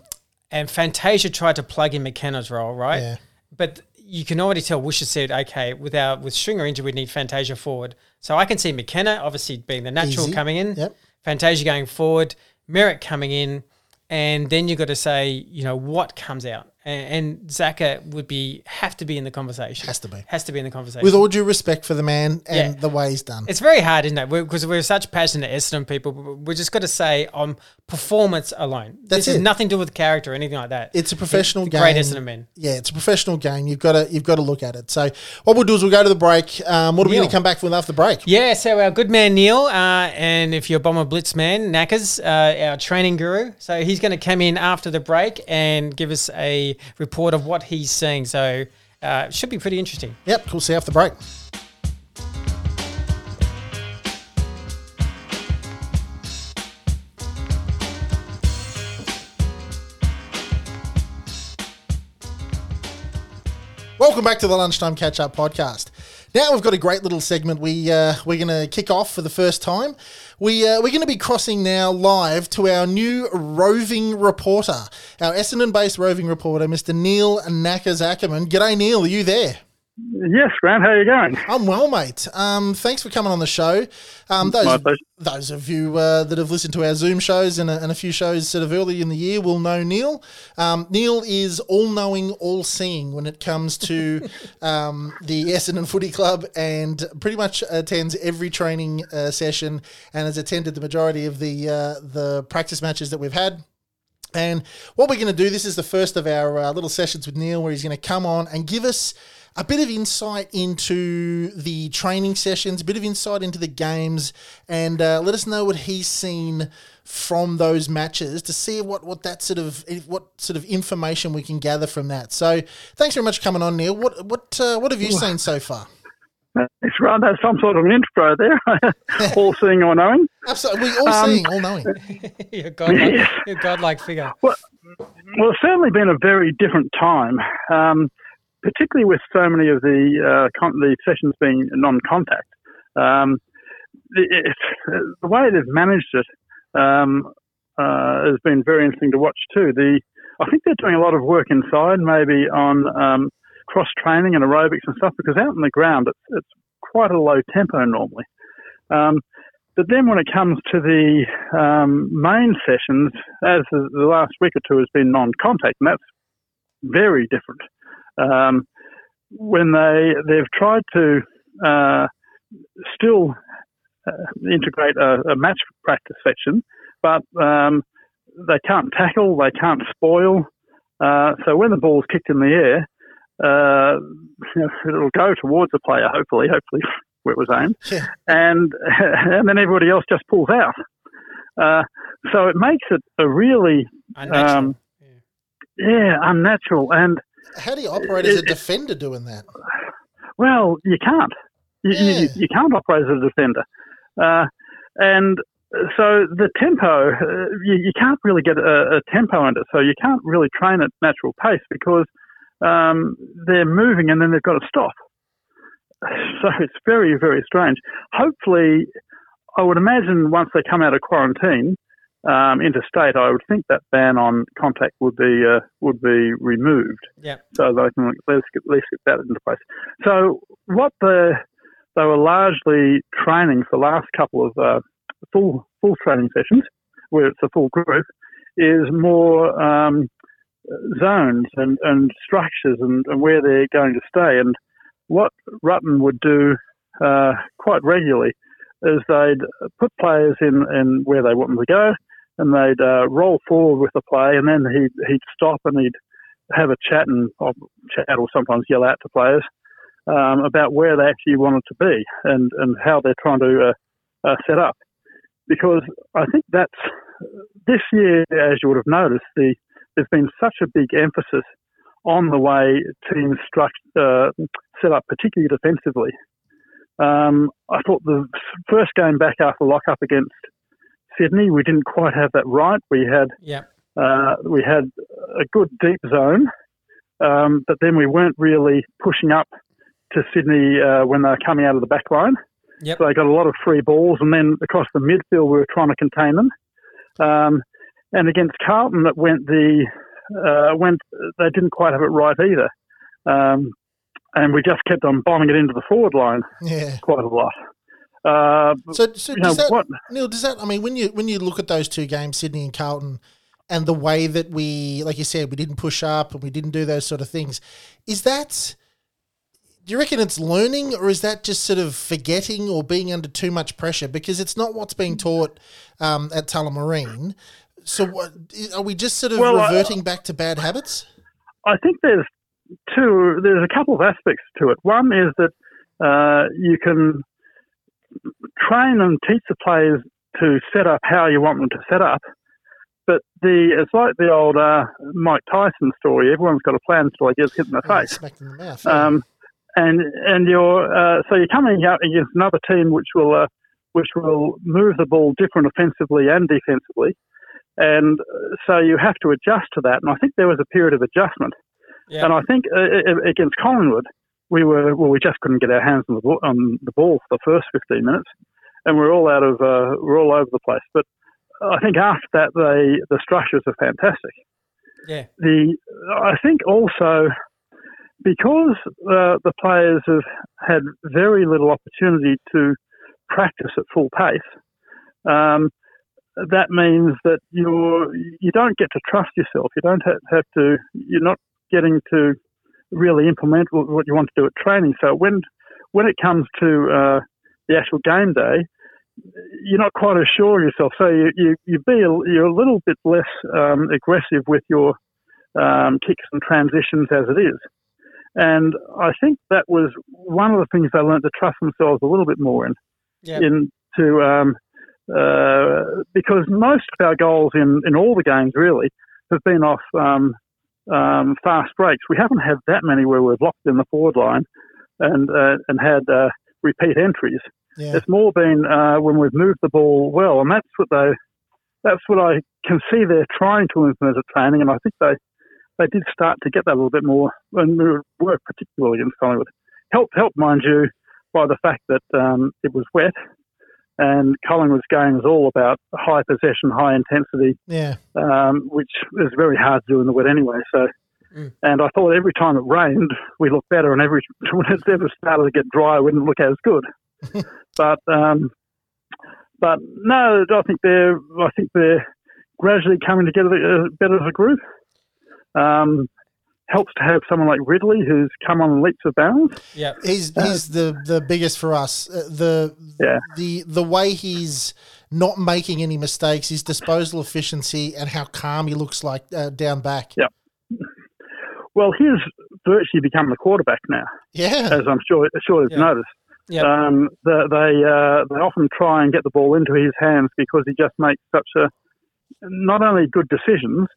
and Fantasia tried to plug in McKernan's role, right? Yeah. But you can already tell Woosha said, okay, with our with Stringer injured, we need Fantasia forward. So I can see McKenna obviously being the natural Easy. coming in, Yep. Fantasia going forward, Merrett coming in, and then you've got to say, you know, what comes out. And, and Zaka would be have to be in the conversation. Has to be. Has to be in the conversation. With all due respect for the man and Yeah. the way he's done. It's very hard, isn't it? Because we're, such passionate Essendon people. We just got to say on performance alone. That's this has it. nothing to do with character or anything like that. It's a professional game. Great Essendon men. Yeah, it's a professional game. You've got to you've got to look at it. So what we'll do is we'll go to the break. Um, what are we going to come back with after the break? Yeah, so our good man Neil, uh, and if you're a Bomber Blitz man, Knackers, uh, our training guru. So he's going to come in after the break and give us a report of what he's seeing. So uh, should be pretty interesting. Yep, we'll see after the break. Welcome back to the Lunchtime Catch Up podcast. Now we've got a great little segment we uh, we're going to kick off for the first time. We uh, we're going to be crossing now live to our new roving reporter, our Essendon-based roving reporter, Mr. Neil Knackers Ackerman. G'day, Neil. Are you there? Yes, Grant, how are you going? I'm well, mate. Um, thanks for coming on the show. Um, those, those of you uh, that have listened to our Zoom shows and a, and a few shows sort of early in the year will know Neil. Um, Neil is all knowing, all seeing when it comes to [LAUGHS] um, the Essendon Footy Club and pretty much attends every training uh, session and has attended the majority of the uh, the practice matches that we've had. And what we're going to do, this is the first of our uh, little sessions with Neil, where he's going to come on and give us a bit of insight into the training sessions, a bit of insight into the games, and uh, let us know what he's seen from those matches to see what, what that sort of what sort of information we can gather from that. So, thanks very much for coming on, Neil. What what uh, what have you seen so far? It's rather That's some sort of an intro there. [LAUGHS] all seeing, all knowing. Absolutely, we all Um, seeing, all knowing. [LAUGHS] You're a godlike, you're godlike figure. Well, well, it's certainly been a very different time, um, particularly with so many of the uh, con- the sessions being non-contact. Um, it, it, [LAUGHS] the way they've managed it um, uh, has been very interesting to watch too. The I think they're doing a lot of work inside, maybe on um, cross training and aerobics and stuff, because out on the ground it's, it's quite a low tempo normally. Um, but then when it comes to the um, main sessions, as the last week or two has been non-contact, and that's very different. Um, when they they've tried to uh, still uh, integrate a, a match practice section, but um, they can't tackle, they can't spoil. Uh, so when the ball's kicked in the air, uh, it'll go towards the player. Hopefully, hopefully [LAUGHS] where it was aimed Yeah. and [LAUGHS] and then everybody else just pulls out. Uh, so it makes it a really Unnatural. Um, yeah unnatural and How do you operate as a It- defender doing that? well you can't you, you, Yeah. you can't operate as a defender, uh, and so the tempo uh, you, you can't really get a, a tempo it, so you can't really train at natural pace because um, they're moving and then they've got to stop. [LAUGHS] So it's very, very strange. Hopefully, I would imagine once they come out of quarantine um, interstate, I would think that ban on contact would be uh, would be removed, Yeah. so they can at least get, at least get that into place. So what the they were largely training for the last couple of uh, full full training sessions, where it's a full group, is more um, zones and, and structures and, and where they're going to stay. And what Rutten would do uh, quite regularly is they'd put players in, in where they want them to go, and they'd uh, roll forward with the play, and then he'd, he'd stop and he'd have a chat and or chat or sometimes yell out to players um, about where they actually wanted to be and, and how they're trying to uh, uh, set up. Because I think that's this year, as you would have noticed, the there's been such a big emphasis on the way teams struct, uh, set up, particularly defensively. Um, I thought the first game back after lockup against Sydney, we didn't quite have that right. We had Yeah. uh, we had a good deep zone, um, but then we weren't really pushing up to Sydney uh, when they were coming out of the back line. Yep. So they got a lot of free balls, and then across the midfield we were trying to contain them. Um, and against Carlton, it went the uh, went they didn't quite have it right either, um, and we just kept on bombing it into the forward line Yeah. quite a lot. Uh, So, so you know that, what? Neil, does that? I mean, when you when you look at those two games, Sydney and Carlton, and the way that we, like you said, we didn't push up and we didn't do those sort of things, is that? Do you reckon it's learning, or is that just sort of forgetting or being under too much pressure? Because it's not what's being taught um, at Tullamarine. So, what, are we just sort of Well, I- reverting back to bad habits? I think there's two. There's a couple of aspects to it. One is that uh, you can train and teach the players to set up how you want them to set up. But the it's like the old uh, Mike Tyson story. Everyone's got a plan until they get hit in the Oh, face. smacked in the mouth. yeah. Um, and and you're uh, so you're coming out against another team which will uh, which will move the ball different offensively and defensively, and uh, so you have to adjust to that. And I think there was a period of adjustment. Yeah. And I think uh, uh, against Collingwood, we were well, we just couldn't get our hands on the ball, on the ball for the first 15 minutes, and we're all out of uh, we're all over the place. But I think after that, they the structures are fantastic Yeah. the I think also because uh, the players have had very little opportunity to practice at full pace, um, that means that you're you don't get to trust yourself. You don't have, have to. You're not getting to really implement what you want to do at training. So when when it comes to uh, the actual game day, you're not quite as sure of yourself. So you you, you be a, you're a little bit less um, aggressive with your um, kicks and transitions as it is. And I think that was one of the things they learned to trust themselves a little bit more in. Yep. Into um, uh, because most of our goals in, in all the games really have been off um, um, fast breaks. We haven't had that many where we've locked in the forward line and uh, and had uh, repeat entries. Yeah. It's more been uh, when we've moved the ball well, and that's what they that's what I can see they're trying to implement at training, and I think they they did start to get that a little bit more, and work particularly against Collingwood. Help, help, mind you, by the fact that um, it was wet, and Collingwood's game was all about high possession, high intensity, Yeah. um, which is very hard to do in the wet anyway. So, Mm. and I thought every time it rained, we looked better, and every [LAUGHS] when it ever started to get dry, we didn't look as good. [LAUGHS] but um, but no, I think they're I think they're gradually coming together uh, better as a group. Um, helps to have someone like Ridley who's come on leaps of bounds. Yeah, He's he's the the biggest for us. Uh, the Yeah. the the way he's not making any mistakes, his disposal efficiency, and how calm he looks like uh, down back. Yeah. Well, he's virtually become the quarterback now, Yeah, as I'm sure sure you've Yeah. noticed. Yep. Um, the, they uh, they often try and get the ball into his hands because he just makes such a not only good decisions,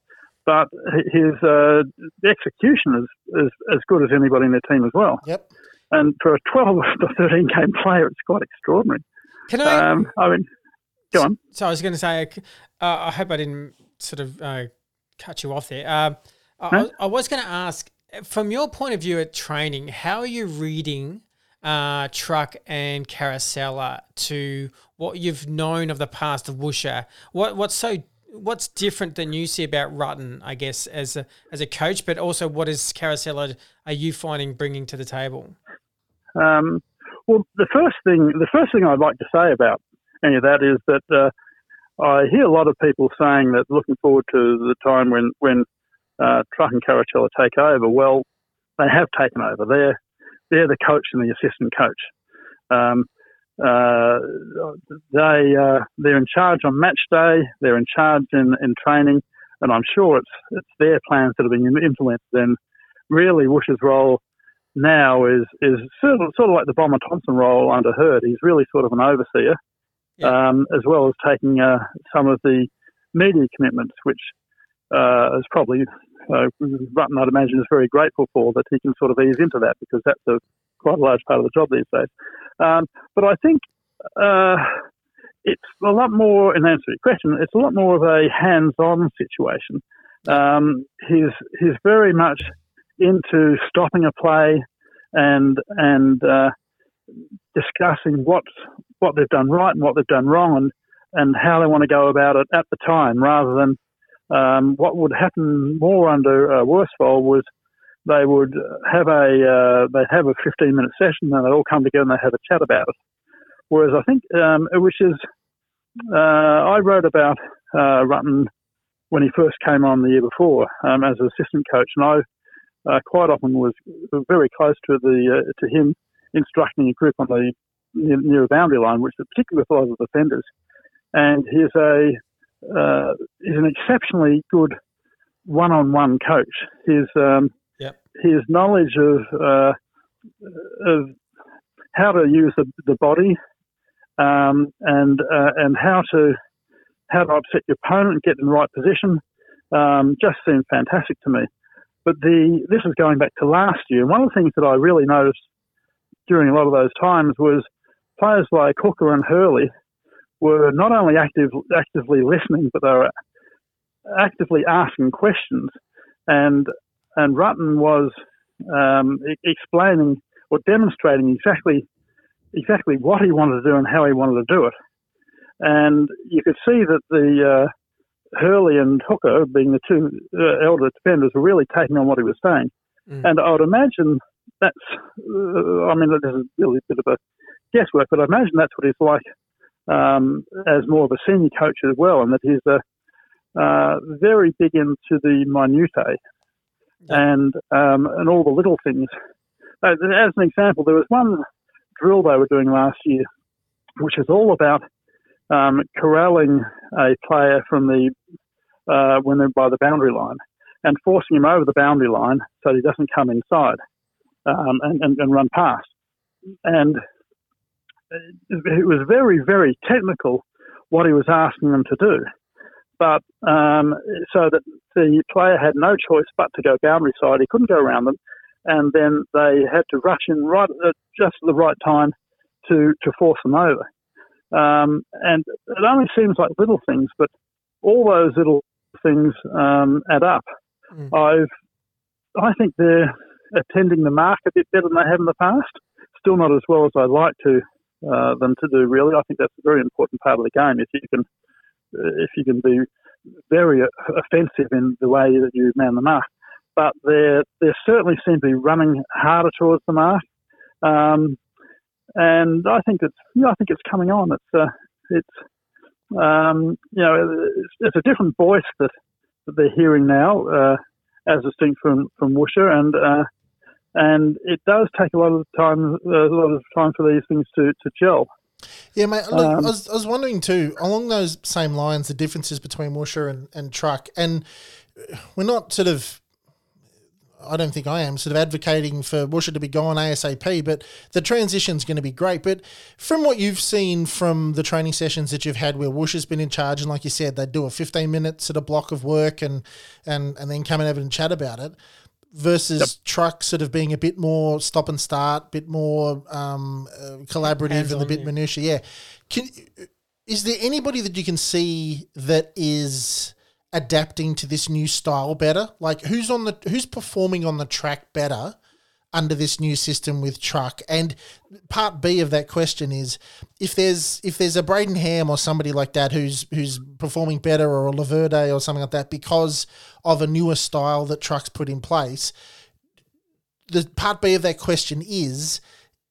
but his uh, execution is, is as good as anybody in the team as well. Yep. And for a 12 to 13 game player, it's quite extraordinary. Can I? Um, I mean, go on. So I was going to say, uh, I hope I didn't sort of uh, cut you off there. Um, I, Huh? I was going to ask, from your point of view at training, how are you reading uh, Truck and Caracella to what you've known of the past of Woosha? What what's so what's different than you see about Rutten, I guess, as a as a coach, but also what is Caracella are you finding bringing to the table? Um, well, the first thing the first thing I'd like to say about any of that is that uh, I hear a lot of people saying that looking forward to the time when when uh, Truck and Caracella take over. Well, they have taken over. They're they're the coach and the assistant coach. Um, uh, they uh, they're in charge on match day. They're in charge in, in training, and I'm sure it's it's their plans that are being implemented. And really, Woosh's role now is is sort of, sort of like the Bomber Thompson role under Hird. He's really sort of an overseer, Yeah. um, as well as taking uh, some of the media commitments, which uh, is probably uh, Rutten, I'd imagine, is very grateful for that he can sort of ease into that because that's a quite a large part of the job these days. Um, but I think uh, it's a lot more, in answer to your question, it's a lot more of a hands-on situation. Um, he's he's very much into stopping a play and and uh, discussing what what they've done right and what they've done wrong and and how they want to go about it at the time, rather than um, what would happen more under uh, Worsfold was they would have a uh, they'd have a 15 minute session and they'd all come together and they have a chat about it. Whereas I think um, which is uh, I wrote about uh, Rutten when he first came on the year before um, as an assistant coach, and I uh, quite often was very close to the uh, to him instructing a group on the near, the boundary line, which is particularly with a lot of defenders. And he's a uh, he's an exceptionally good one-on-one coach. His um. His knowledge of uh, of how to use the, the body um, and uh, and how to how to upset your opponent and get in the right position um, just seemed fantastic to me. But the this is going back to last year. One of the things that I really noticed during a lot of those times was players like Hooker and Hurley were not only active, actively listening, but they were actively asking questions. And and Rutten was um, explaining or demonstrating exactly exactly what he wanted to do and how he wanted to do it. And you could see that the uh, Hurley and Hooker, being the two uh, elder defenders, were really taking on what he was saying. And I would imagine that's, uh, I mean, this is really a bit of a guesswork, but I imagine that's what he's like um, as more of a senior coach as well, and that he's uh, uh, very big into the minutiae and um, and all the little things. Uh, as an example, there was one drill they were doing last year, which is all about um, corralling a player from the uh, when they're by the boundary line and forcing him over the boundary line so he doesn't come inside um, and, and, and run past. And it was very, very technical what he was asking them to do. But um, so that the player had no choice but to go boundary side. He couldn't go around them. And then they had to rush in right at just the right time to, to force them over. Um, and it only seems like little things, but all those little things um, add up. Mm. I've, I think they're attending the mark a bit better than they have in the past. Still not as well as I'd like to uh, them to do. Really, I think that's a very important part of the game. If you can, uh, if you can be very offensive in the way that you man the mark, but they they certainly seem to be running harder towards the mark. Um, and I think it's you know, I think it's coming on. It's uh, it's um, you know it's, it's, a different voice that, that they're hearing now, uh, as distinct from from Woosha, and uh, and it does take a lot of time a lot of time for these things to to gel. Yeah, mate. Look, um, I, was, I was wondering too, along those same lines, the differences between Woosha and, and truck, and we're not sort of I don't think I am sort of advocating for Woosha to be gone ASAP, but the transition's going to be great. But from what you've seen from the training sessions that you've had where Woosha's been in charge, and like you said, they do a 15 minutes at a block of work and and and then come and have and chat about it versus yep. truck sort of being a bit more stop and start, bit more um, uh, collaborative Hands and a bit minutiae. Yeah. Can, is there anybody that you can see that is adapting to this new style better? Like who's on the who's performing on the track better under this new system with truck? And part B of that question is if there's if there's a Brayden Ham or somebody like that who's who's performing better or a Laverde or something like that because of a newer style that trucks put in place. The part B of that question is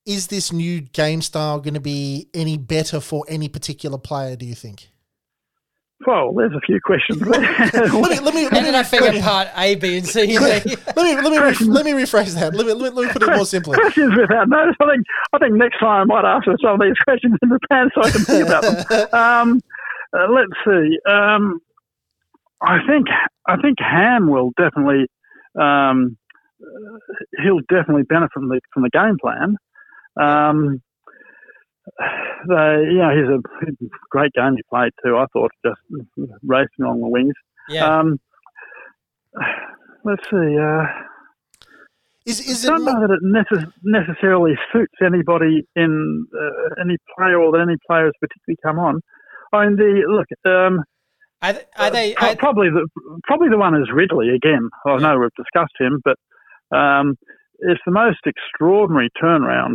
is this new game style going to be any better for any particular player, do you think? Well, there's a few questions [LAUGHS] let me, let me, let me, I figure part A, B, and C. let me [LAUGHS] let me let me rephrase that. Let me, let me, let me put it more simply. Questions without notice. I think I think next time I might ask for some of these questions in Japan so I can think about them. [LAUGHS] Um, uh, let's see. Um, I think I think Ham will definitely um, he'll definitely benefit from the from the game plan. [SIGHS] They, you know, he's a great game he played too. I thought just racing along the wings. Yeah. Um, [SIGHS] let's see. Uh, is is I don't know that it necess- necessarily suits anybody in uh, any player or that any players particularly come on. I mean, the look. Um, are, they, are they uh, probably the probably the one is Ridley again? I know we've discussed him, but um, it's the most extraordinary turnaround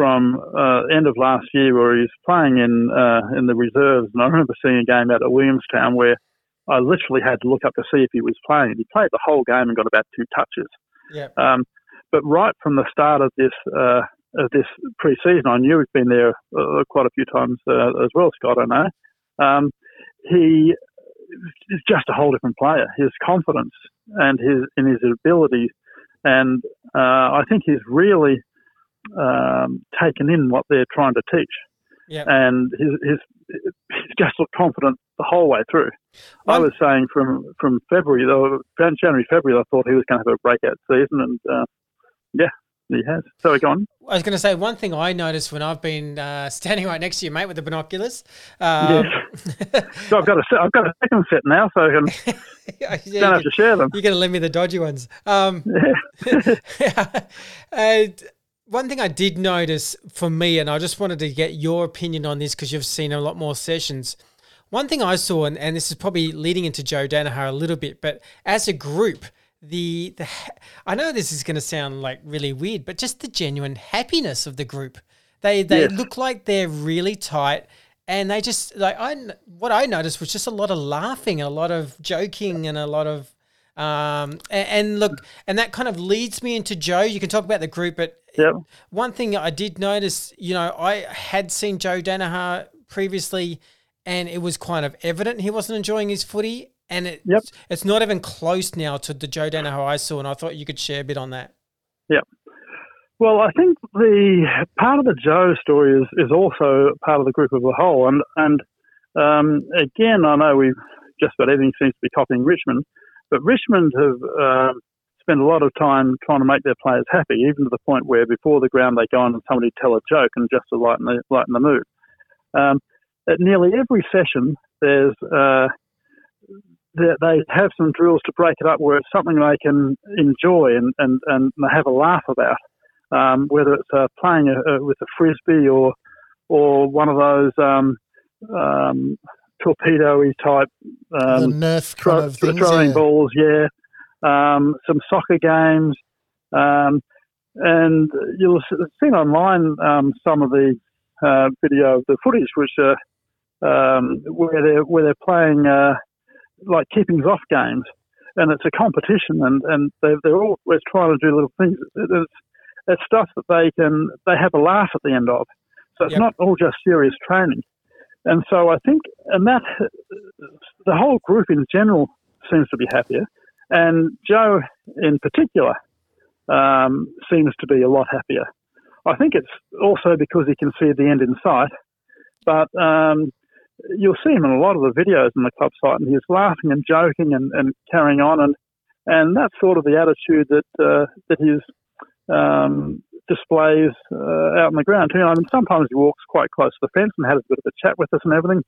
from uh, end of last year where he's playing in uh, in the reserves. And I remember seeing a game out at Williamstown where I literally had to look up to see if he was playing. He played the whole game and got about two touches. Yeah. Um, but right from the start of this uh, of this pre-season, I knew he'd been there uh, quite a few times uh, as well, Scott. I know. Um, he is just a whole different player. His confidence and his in his ability, and uh, I think he's really um, taken in what they're trying to teach. Yep. And his, his, he's just looked confident the whole way through. I was saying from from February, though, January, February, I thought he was going to have a breakout season, and uh, yeah, he has. So we're gone. I was going to say one thing I noticed when I've been uh, [LAUGHS] standing right next to you, mate, with the binoculars. Um, yes. so I've got a I've got a second set now, so I can [LAUGHS] yeah, [LAUGHS] don't have to share them. You're going to lend me the dodgy ones. Um, yeah. and one thing I did notice for me, and I just wanted to get your opinion on this because you've seen a lot more sessions. One thing I saw, and, and this is probably leading into Joe Daniher a little bit, but as a group, the the I know this is going to sound like really weird, but just the genuine happiness of the group. They they yes. look like they're really tight, and they just like I what I noticed was just a lot of laughing, a lot of joking, and a lot of Um, and, and, look, and that kind of leads me into Joe. You can talk about the group, but Yep. one thing I did notice, you know, I had seen Joe Daniher previously, and it was kind of evident he wasn't enjoying his footy. And it's, Yep. it's not even close now to the Joe Daniher I saw, and I thought you could share a bit on that. Yep. Well, I think the part of the Joe story is, is also part of the group as a whole. And, and um, again, I know we've just about everything seems to be copying Richmond, but Richmond have um spent a lot of time trying to make their players happy, even to the point where before the ground they go on and somebody tell a joke and just to lighten the, lighten the mood. Um, at nearly every session, there's uh, they they have some drills to break it up where it's something they can enjoy and, and, and have a laugh about, um, whether it's uh, playing a, a, with a frisbee or or one of those um, um, torpedo-y type the um, Nerf kind throw, of things. throwing yeah. balls, yeah. Um, some soccer games, um, and you'll have seen online um, some of the uh, video of the footage, which are um, where they're where they're playing uh, like keepings off games, and it's a competition, and and they're, they're always trying to do little things. It's, it's stuff that they can they have a laugh at the end of, so it's Yep. not all just serious training. And so I think, and that the whole group in general seems to be happier, and Joe in particular um, seems to be a lot happier. I think it's also because he can see the end in sight, but um, you'll see him in a lot of the videos on the club site, and he's laughing and joking and, and carrying on, and and that's sort of the attitude that uh, that he's um, displays uh, out on the ground too. I mean, sometimes he walks quite close to the fence and has a bit of a chat with us and everything,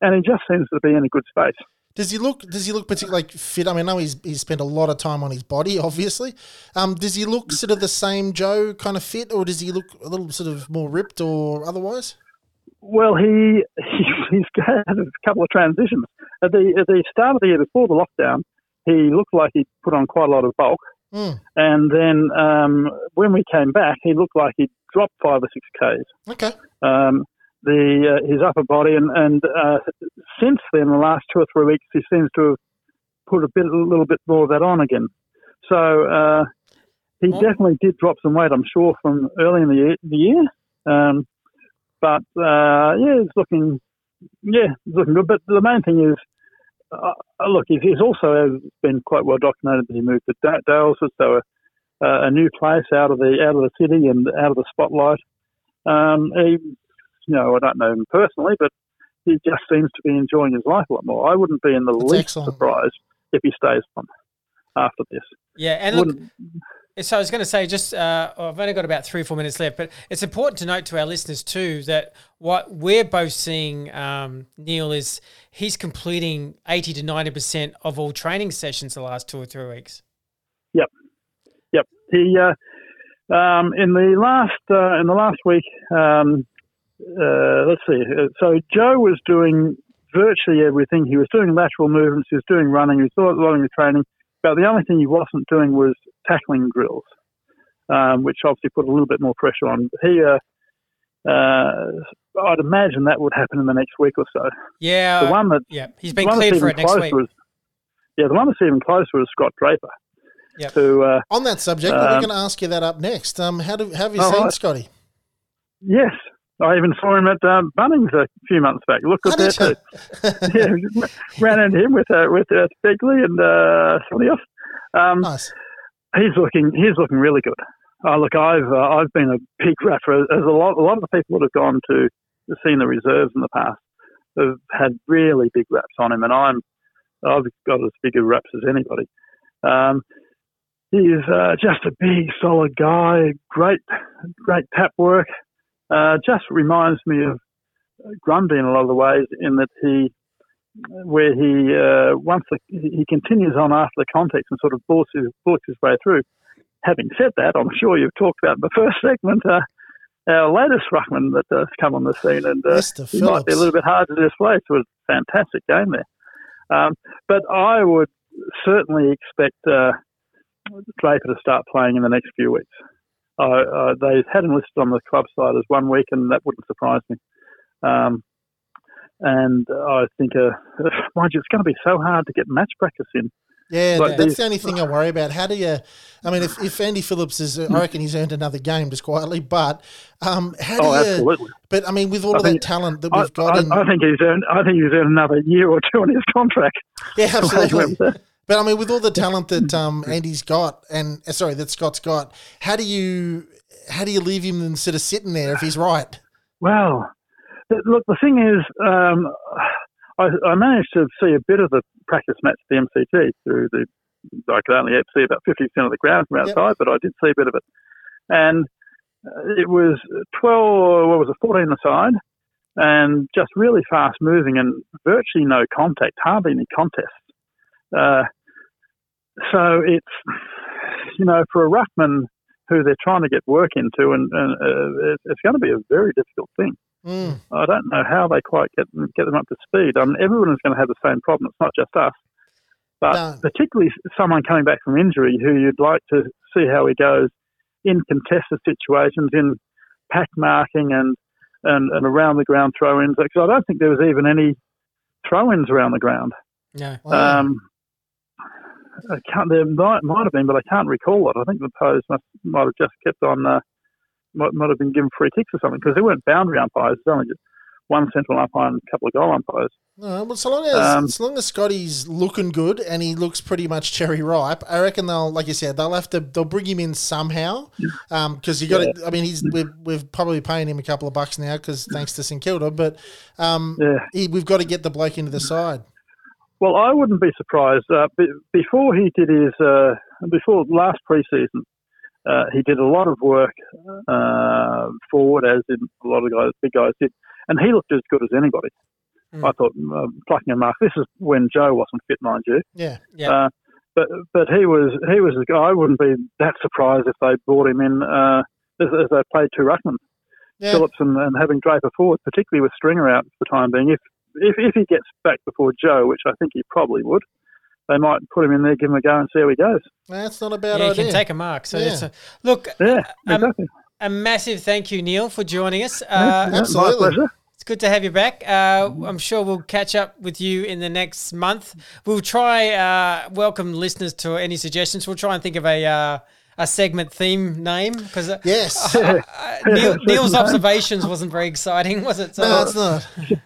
and he just seems to be in a good space. Does he look? Does he look particularly like fit? I mean, I know he's he's spent a lot of time on his body, obviously. Um, does he look sort of the same Joe kind of fit, or does he look a little sort of more ripped or otherwise? Well, he, he he's had a couple of transitions. At the at the start of the year before the lockdown, he looked like he'd put on quite a lot of bulk, Mm, and then um, when we came back, he looked like he'd dropped five or six k's. okay. Um, the uh, his upper body, and and uh, since then, the last two or three weeks, he seems to have put a bit a little bit more of that on again. So uh, he Well- definitely did drop some weight, I'm sure, from early in the year. The year. Um, but uh, yeah, it's looking yeah, it's looking good. But the main thing is, uh, uh, look, he's, also been quite well documented that he moved to Da- Daylesford, so a, a new place out of the out of the city and out of the spotlight. Um, he, you know, I don't know him personally, but he just seems to be enjoying his life a lot more. I wouldn't be in the That's least excellent. surprised if he stays on after this. Yeah, and look, So I was going to say, just uh, I've only got about three or four minutes left, but it's important to note to our listeners too that what we're both seeing, um, Neil, is he's completing eighty to ninety percent of all training sessions the last two or three weeks. Yep. Yep. He uh, um, in the last uh, in the last week. Um, uh, let's see. uh, So Joe was doing virtually everything. He was doing lateral movements. He was doing running. He was doing a lot of the training. But the only thing he wasn't doing was tackling drills, um, which obviously put a little bit more pressure on. He, uh, uh, I'd imagine that would happen in the next week or so. Yeah, The one that yeah, he's the been cleared for it next week. Was, yeah, the one that's even closer was Scott Draper, Yep. who uh, On that subject, we're Um, going to ask you that up next. Um, how do have you all seen right. Scotty? Yes, I even saw him at um, Bunnings a few months back. Look at good there did too. [LAUGHS] yeah, [LAUGHS] ran into him with uh, with uh, Begley and uh, somebody else. Um, Nice. He's looking he's looking really good. Oh, look, I've uh, I've been a big rapper. As a lot a lot of the people that have gone to seen the reserves in the past have had really big raps on him, and I'm I've got as big a raps as anybody. Um, he's uh, just a big, solid guy. Great, great tap work. Uh, just reminds me of Grundy in a lot of the ways, in that he, where he uh, once the, he continues on after the context and sort of bought his, bought his way through. Having said that, I'm sure you've talked about in the [LAUGHS] first segment uh, our latest ruckman that has come on the scene, and uh, he might be a little bit hard to displace. It was a fantastic game there. Um, but I would certainly expect uh, Draper to start playing in the next few weeks. Uh, uh, they had him listed on the club side as one week, and that wouldn't surprise me. Um, and I think, uh, [LAUGHS] mind you, it's going to be so hard to get match practice in Yeah, Like that's the only thing I worry about. How do you? I mean, if, if Andy Phillips is, I reckon he's earned another game just quietly. But um, how do Oh, you? absolutely. But I mean, with all I of that talent that we've got, in, I, I think he's earned. I think he's earned another year or two on his contract. yeah, [LAUGHS] absolutely. But I mean, with all the talent that um, Andy's got, and uh, sorry, that Scott's got, how do you how do you leave him instead of sitting there if he's right? Well, look, the thing is, um, I, I managed to see a bit of the practice match at the MCG through the. I could only see about fifty percent of the ground from Yep. outside, but I did see a bit of it, and uh, it was twelve. What was it? Fourteen aside, and just really fast moving and virtually no contact, hardly any contests. Uh, so it's you know for a ruckman who they're trying to get work into, and, and uh, it's going to be a very difficult thing. Mm, I don't know how they quite get them, get them up to speed. I mean, everyone is going to have the same problem. It's not just us, but No. particularly someone coming back from injury who you'd like to see how he goes in contested situations, in pack marking and and, and around the ground throw-ins. Because I don't think there was even any throw-ins around the ground. No. wow. Um, I can't, there might, might have been, but I can't recall it. I think the pose must, might have just kept on, uh, might, might have been given free kicks or something because there weren't boundary umpires. There's only just one central umpire and a couple of goal umpires. No, well, so long as Um, as long as Scotty's looking good and he looks pretty much cherry ripe, I reckon they'll, like you said, they'll have to they'll bring him in somehow. Because you got to, I mean, he's we've, we've probably paying him a couple of bucks now because thanks to St Kilda, but um, Yeah. he, we've got to get the bloke into the side. Well, I wouldn't be surprised. Uh, before he did his, uh, before last preseason, uh, he did a lot of work uh, forward, as in a lot of guys, big guys did, and he looked as good as anybody. Mm. I thought, uh, plucking a mark. This is when Joe wasn't fit, mind you. Yeah, Yeah. Uh, but but he was he was the guy. I wouldn't be that surprised if they brought him in uh, as, as they played two ruckmen, yeah, Phillips and, and having Draper forward, particularly with Stringer out for the time being. If if if he gets back before Joe, which I think he probably would, they might put him in there, give him a go, and see how he goes. that's not a bad yeah, you idea. can take a mark. So Yeah. a, look, Yeah, Um, exactly. a massive thank you, Neil, for joining us. Yeah, Uh, absolutely. My pleasure. It's good to have you back. Uh, I'm sure we'll catch up with you in the next month. We'll try uh, welcome listeners to any suggestions. We'll try and think of a uh, a segment theme name because uh, Yes, [LAUGHS] uh, Neil, [LAUGHS] Neil's observations wasn't very exciting, was it? So, no, it's not. [LAUGHS]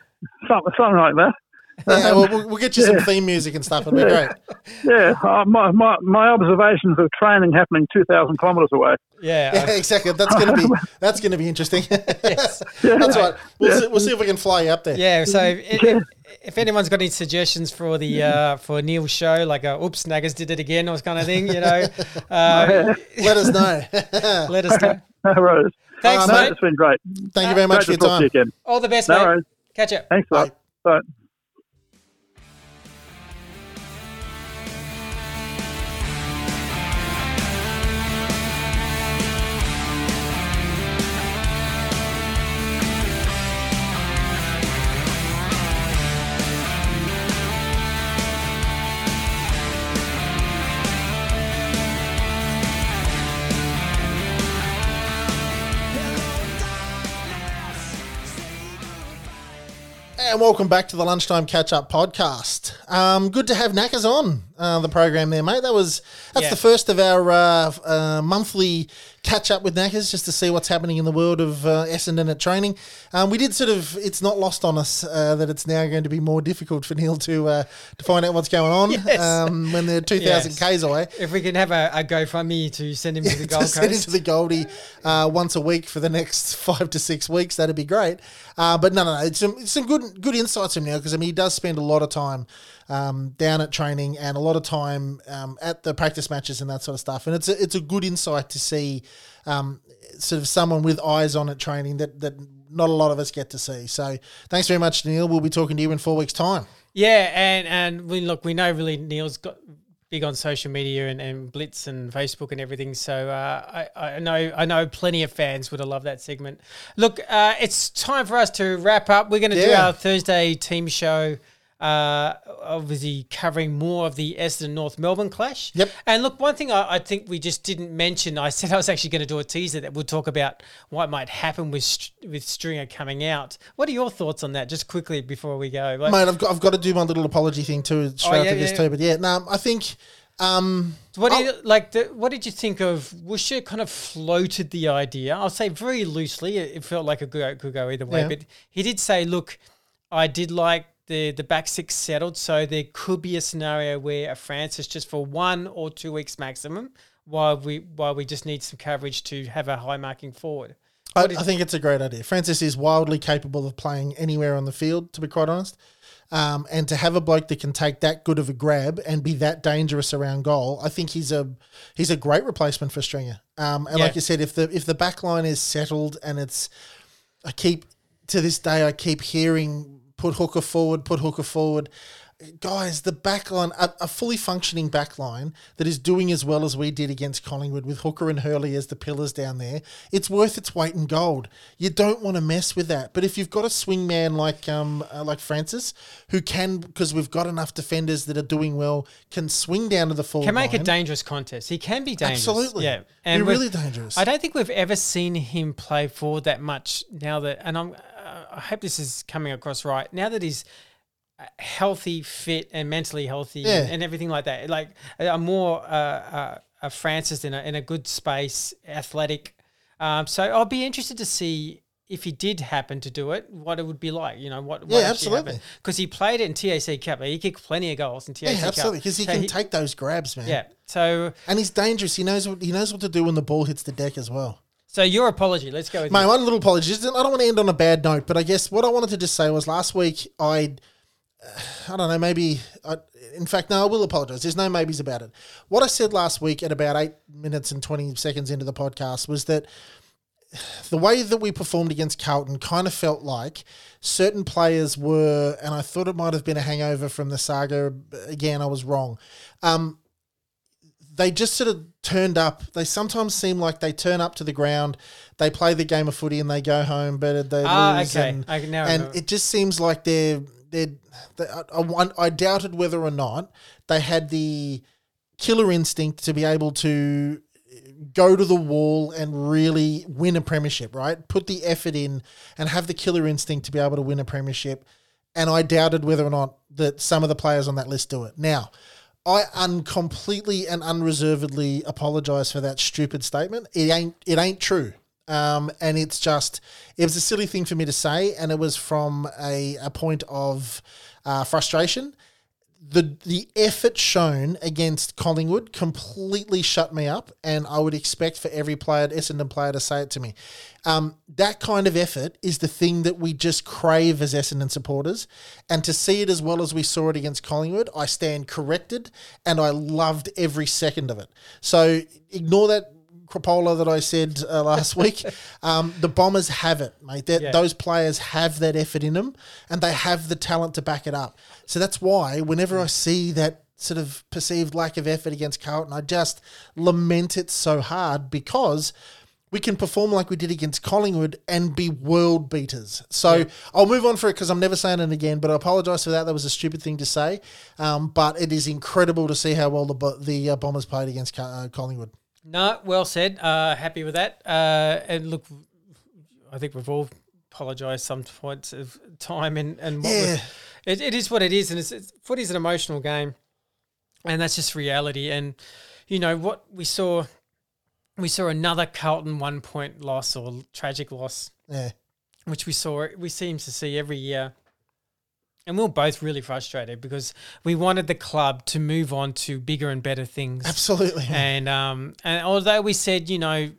Something, something like that. [LAUGHS] Yeah, well, we'll, we'll get you some theme music and stuff. It'll be great. [LAUGHS] Yeah, uh, my, my my observations of training happening two thousand kilometres away. yeah, [LAUGHS] Yeah, exactly. That's gonna be that's gonna be interesting. yes. That's right. We'll see, we'll see if we can fly you up there. Yeah, so if, if, if anyone's got any suggestions for the uh, for Neil's show, like a "Oops, Snaggers did it again" or kind of thing, you know, uh, Let us know. let us know. No worries. Thanks, Um, No, mate. it's been great. Thank you very much for your talk to you time. again. All the best, No mate. worries. Catch up. Thanks a lot. Bye. And welcome back to the Lunchtime Catch Up podcast. Um, good to have Knackers on uh, the program there, mate. That was that's Yeah. the first of our uh, uh, monthly catch up with Knackers, just to see what's happening in the world of uh, Essendon at training. Um, we did sort of. It's not lost on us uh, that it's now going to be more difficult for Neil to uh, to find out what's going on [LAUGHS] Yes. um, when they're two thousand Yes. k's away. If we can have a, a GoFundMe to send him to the [LAUGHS] Gold to send Coast. into the Goldie uh, once a week for the next [LAUGHS] five to six weeks. That'd be great. Uh, but no, no, no. It's some, it's some good good insights from now because I mean he does spend a lot of time um, down at training and a lot of time um, at the practice matches and that sort of stuff. And it's a, it's a good insight to see um, sort of someone with eyes on at training that that not a lot of us get to see. So thanks very much, Neil. We'll be talking to you in four weeks' time. Yeah, and and we look, we know really Neil's got big on social media and, and Blitz and Facebook and everything. So uh, I, I know I know plenty of fans would have loved that segment. Look, uh, it's time for us to wrap up. We're going to do our Thursday team show. Uh, obviously covering more of the Essendon North Melbourne clash. Yep. And look, one thing I, I think we just didn't mention, I said I was actually going to do a teaser that we'll talk about what might happen with with Stringer coming out. What are your thoughts on that? Just quickly before we go. Like, Mate, I've got I've got to do my little apology thing too straight Oh, yeah, after this yeah. too. But yeah, no, I think um, What do you like? The, what did you think of Woosha? Kind of floated the idea. I'll say very loosely. It, it felt like it could, could go either way. Yeah. But he did say, "Look, I did like the the back six settled, so there could be a scenario where a Francis just for one or two weeks maximum, while we while we just need some coverage to have a high marking forward." I, I think it's a great idea. Francis is wildly capable of playing anywhere on the field, to be quite honest. Um, and to have a bloke that can take that good of a grab and be that dangerous around goal, I think he's a he's a great replacement for Stringer. Um, and Yeah. like you said, if the if the back line is settled and it's, I keep to this day I keep hearing put hooker forward, put hooker forward. Guys, the back line, a, a fully functioning back line that is doing as well as we did against Collingwood with Hooker and Hurley as the pillars down there, it's worth its weight in gold. You don't want to mess with that. But if you've got a swing man like um uh, like Francis, who can because we've got enough defenders that are doing well, can swing down to the forward Can make a dangerous contest. He can be dangerous. Absolutely. Yeah. Be we've- really dangerous. I don't think we've ever seen him play forward that much now that, and I'm, uh, I hope this is coming across right. Now that he's healthy, fit, and mentally healthy, Yeah. and, and everything like that, like a more uh, uh, a Francis in a, in a good space, athletic. Um, so I'll be interested to see if he did happen to do it, what it would be like. You know, what, what Yeah, absolutely. Because he played it in TAC Cup. He kicked plenty of goals in TAC yeah, Cup. absolutely, because he So can take those grabs, man. Yeah. So and he's dangerous. He knows what he knows what to do when the ball hits the deck as well. so your apology. Let's go with Mate, you. one little apology. I don't want to end on a bad note, but I guess what I wanted to just say was last week I, I don't know, maybe. I, in fact, no, I will apologise. There's no maybes about it. What I said last week at about eight minutes and twenty seconds into the podcast was that the way that we performed against Carlton kind of felt like certain players were, and I thought it might have been a hangover from the saga. Again, I was wrong. Um, they just sort of turned up. They sometimes seem like they turn up to the ground, they play the game of footy, and they go home, but they Ah, lose. okay. And, and it just seems like they're. They I, I, doubted whether or not they had the killer instinct to be able to go to the wall and really win a premiership, right? Put the effort in and have the killer instinct to be able to win a premiership. And I doubted whether or not that some of the players on that list do it. Now, I un- completely and unreservedly apologize for that stupid statement. It ain't it ain't true. Um, and it's just it was a silly thing for me to say, and it was from a, a point of uh, frustration the the effort shown against Collingwood completely shut me up, and I would expect for every player, Essendon player, to say it to me. Um, that kind of effort is the thing that we just crave as Essendon supporters, and to see it as well as we saw it against Collingwood, I stand corrected, and I loved every second of it. So ignore that crapola that I said uh, last week. [LAUGHS] Um, the Bombers have it, mate. Yeah. Those players have that effort in them, and they have the talent to back it up. So that's why whenever I see that sort of perceived lack of effort against Carlton, I just lament it so hard because we can perform like we did against Collingwood and be world beaters. So I'll move on for it because I'm never saying it again. But I apologise for that. That was a stupid thing to say. Um, but it is incredible to see how well the the uh, Bombers played against uh, Collingwood. No, well said. Uh, happy with that. Uh, and look, I think we've all apologised some points of time and and what Yeah. it, it is what it is, and it's, it's footy's an emotional game, and that's just reality. And you know what we saw, we saw another Carlton one point loss or tragic loss, Yeah. which we saw we seem to see every year. And we we're both really frustrated because we wanted the club to move on to bigger and better things. Absolutely. And um, and although we said, you know,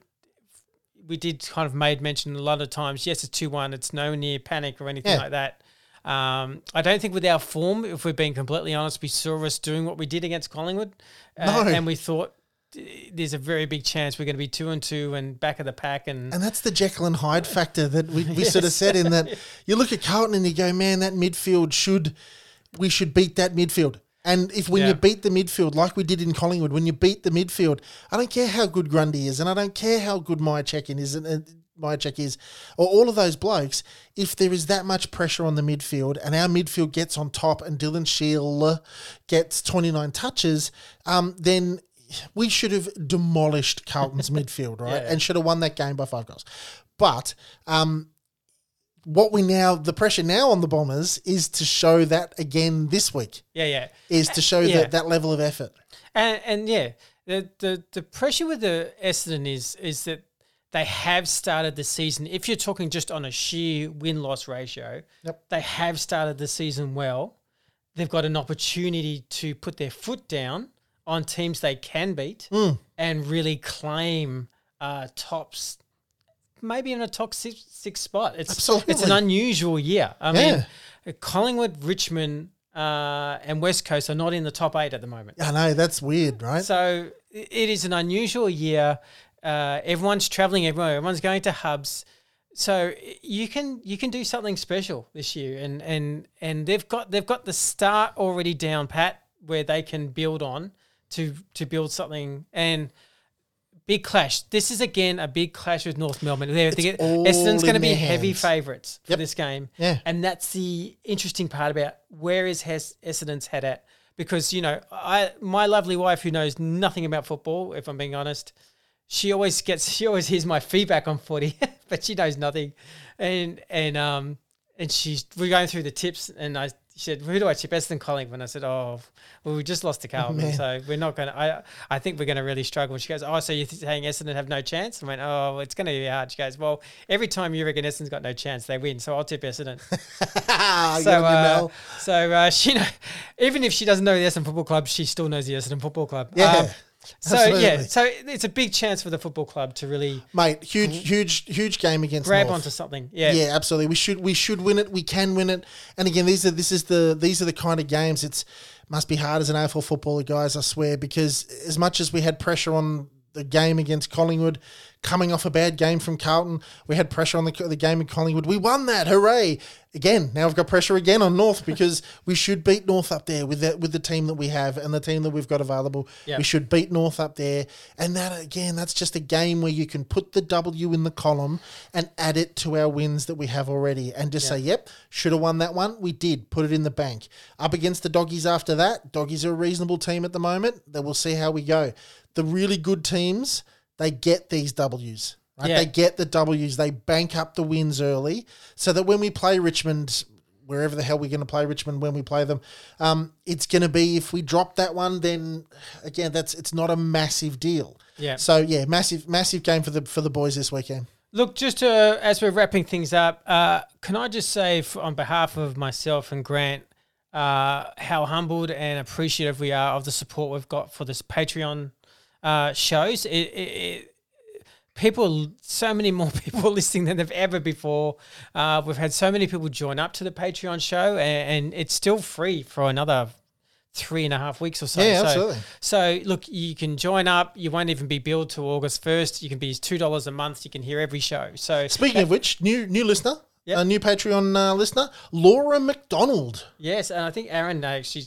we did kind of made mention a lot of times, yes, it's two one, it's no near panic or anything Yeah. like that. Um, I don't think with our form, if we're being completely honest, we saw us doing what we did against Collingwood, uh, No. and we thought there's a very big chance we're going to be two and two and back of the pack, and, And that's the Jekyll and Hyde factor that we, we [LAUGHS] sort of said in that you look at Carlton and you go, man, that midfield should, we should beat that midfield. And if when Yeah. you beat the midfield, like we did in Collingwood, when you beat the midfield, I don't care how good Grundy is, and I don't care how good Mihocek is, and, and Mihocek is, or all of those blokes, if there is that much pressure on the midfield and our midfield gets on top and Dylan Shiel gets 29 touches, um, then we should have demolished Carlton's [LAUGHS] midfield, right? Yeah. And should have won that game by five goals. But um, what we now, the pressure now on the Bombers is to show that again this week, Yeah, yeah. is to show Yeah. that, that level of effort. And and yeah, the the the pressure with the Essendon is is that they have started the season. If you're talking just on a sheer win loss ratio, Yep. they have started the season well. They've got an opportunity to put their foot down on teams they can beat Hmm. and really claim uh, tops. Maybe in a top six, six spot. It's it's an unusual year. I Yeah. mean, Collingwood, Richmond, uh, and West Coast are not in the top eight at the moment. I know, that's weird, right? So it is an unusual year. Uh, everyone's traveling everywhere. Everyone's going to hubs. So you can you can do something special this year, and and and they've got they've got the start already down pat where they can build on to to build something and. Big clash. This is again a big clash with North Melbourne. They're, they all Essendon's going to be heavy favourites for Yep. this game. Yeah. And that's the interesting part about where is Hes- Essendon's head at? Because you know, I my lovely wife who knows nothing about football, if I'm being honest, she always gets [LAUGHS] she always hears my feedback on footy, [LAUGHS] but she knows nothing, and and um and she's we're going through the tips, and I she said, "Who do I tip? Essendon Collingwood." And I said, "Oh, well, we just lost to Carlton, man. so we're not going to. I I think we're going to really struggle." And she goes, "Oh, so you're saying Essendon have no chance?" I went, "Oh, it's going to be hard." She goes, "Well, every time you reckon Essendon's got no chance, they win, so I'll tip Essendon." [LAUGHS] So, good on you, uh, so uh, she know, even if she doesn't know the Essendon Football Club, she still knows the Essendon Football Club. Yeah, Um, so yeah, so it's a big chance for the football club to really Mate, huge, huge, huge game against grab North. onto something. Yeah, Yeah, absolutely. We should we should win it. We can win it. And again, these are this is the these are the kind of games. It's must be hard as an AFL footballer, guys. I swear, because as much as we had pressure on the game against Collingwood, coming off a bad game from Carlton, we had pressure on the the game in Collingwood. We won that, hooray! Again, now we've got pressure again on North [LAUGHS] because we should beat North up there with that with the team that we have and the team that we've got available. Yeah. We should beat North up there, and that again, that's just a game where you can put the W in the column and add it to our wins that we have already, and just say, "Yep, should have won that one. We did. Put it in the bank." Up against the doggies after that, doggies are a reasonable team at the moment. Then we'll see how we go. The really good teams, they get these Ws. Right? Yeah. They get the W's. They bank up the wins early, so that when we play Richmond wherever the hell we're going to play Richmond when we play them. Um, it's going to be if we drop that one, then again, that's it's not a massive deal. Yeah. So yeah, massive massive game for the for the boys this weekend. Look, just to, as we're wrapping things up, uh, can I just say f on behalf of myself and Grant uh, how humbled and appreciative we are of the support we've got for this Patreon uh, shows. It, it, it, people, so many more [LAUGHS] people listening than they've ever before. Uh, we've had so many people join up to the Patreon show, and, and it's still free for another three and a half weeks or so. Yeah, so, absolutely. So look, you can join up. You won't even be billed till August first. You can be two dollars a month. You can hear every show. So Speaking of which, new new listener, Yep. a new Patreon uh, listener, Laura McDonald. yes, and I think Aaron actually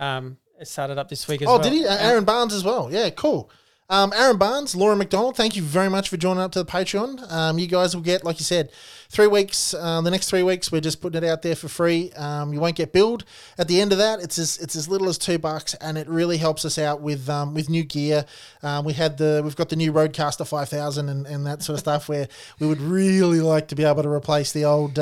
um, started up this week as well. Oh, well. did he? Uh, Aaron Barnes as well. Yeah, cool. Um, Aaron Barnes, Laura McDonald, thank you very much for joining up to the Patreon. Um, you guys will get, like you said, three weeks. Uh, the next three weeks, we're just putting it out there for free. Um, you won't get billed. At the end of that, it's as it's as little as two bucks, and it really helps us out with um, with new gear. Um, we had the we've got the new RODECaster five thousand and, and that sort of stuff where we would really like to be able to replace the old.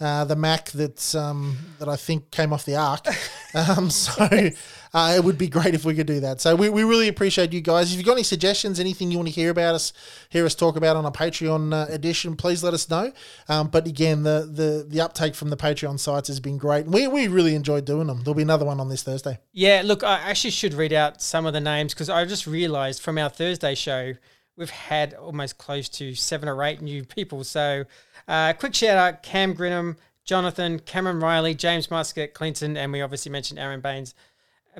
Uh, the Mac that's um, that I think came off the Ark. [LAUGHS] Um, so uh, it would be great if we could do that. So we, we really appreciate you guys. If you've got any suggestions, anything you want to hear about us, hear us talk about on a Patreon uh, edition, please let us know. Um, but again, the, the the uptake from the Patreon sites has been great. We we really enjoyed doing them. There'll be another one on this Thursday. Yeah, look, I actually should read out some of the names because I just realised from our Thursday show we've had almost close to seven or eight new people. So, uh, quick shout out: Cam Grinham, Jonathan, Cameron Riley, James Muscat, Clinton, and we obviously mentioned Aaron Baines.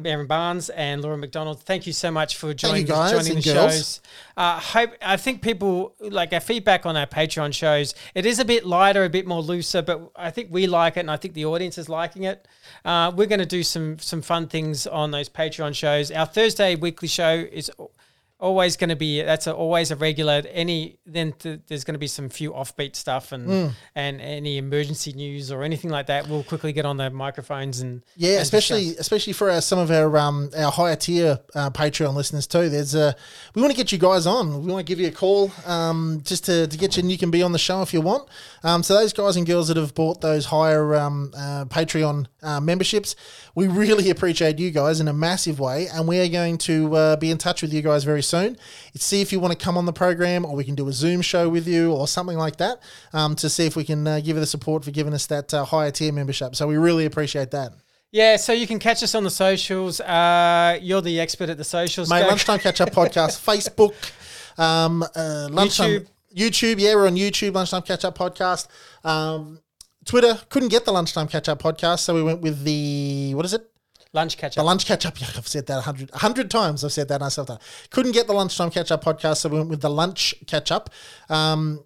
Aaron Barnes and Laura McDonald. Thank you so much for joining, joining the girls. shows. Uh, hope I think people like our feedback on our Patreon shows. It is a bit lighter, a bit more looser, but I think we like it, and I think the audience is liking it. Uh, we're going to do some some fun things on those Patreon shows. Our Thursday weekly show is always going to be that's a, always a regular. Any then th- there's going to be some few offbeat stuff and Hmm. and any emergency news or anything like that. We'll quickly get on the microphones and Yeah, and especially discuss. especially for our, some of our um, our higher tier uh, Patreon listeners too. There's uh, we want to get you guys on. We want to give you a call um, just to, to get you, and you can be on the show if you want. Um, so those guys and girls that have bought those higher um, uh, Patreon uh, memberships, we really appreciate you guys in a massive way, and we are going to uh, be in touch with you guys very soon. See if you want to come on the program, or we can do a Zoom show with you, or something like that, um, to see if we can uh, give you the support for giving us that uh, higher tier membership. So we really appreciate that. yeah. So you can catch us on the socials. Uh, you're the expert at the socials. My Lunchtime [LAUGHS] Catch Up Podcast, Facebook, um, uh, Lunchtime, YouTube. YouTube. Yeah, we're on YouTube, Lunchtime Catch Up Podcast. Um, Twitter, couldn't get the Lunchtime Catch Up Podcast, so we went with the, what is it? Lunch catch up. The. Lunch Catch Up. Yeah, I've said that a hundred, a hundred times. I've said that myself. That couldn't get the Lunchtime Catch Up podcast, so we went with the Lunch Catch Up. Um,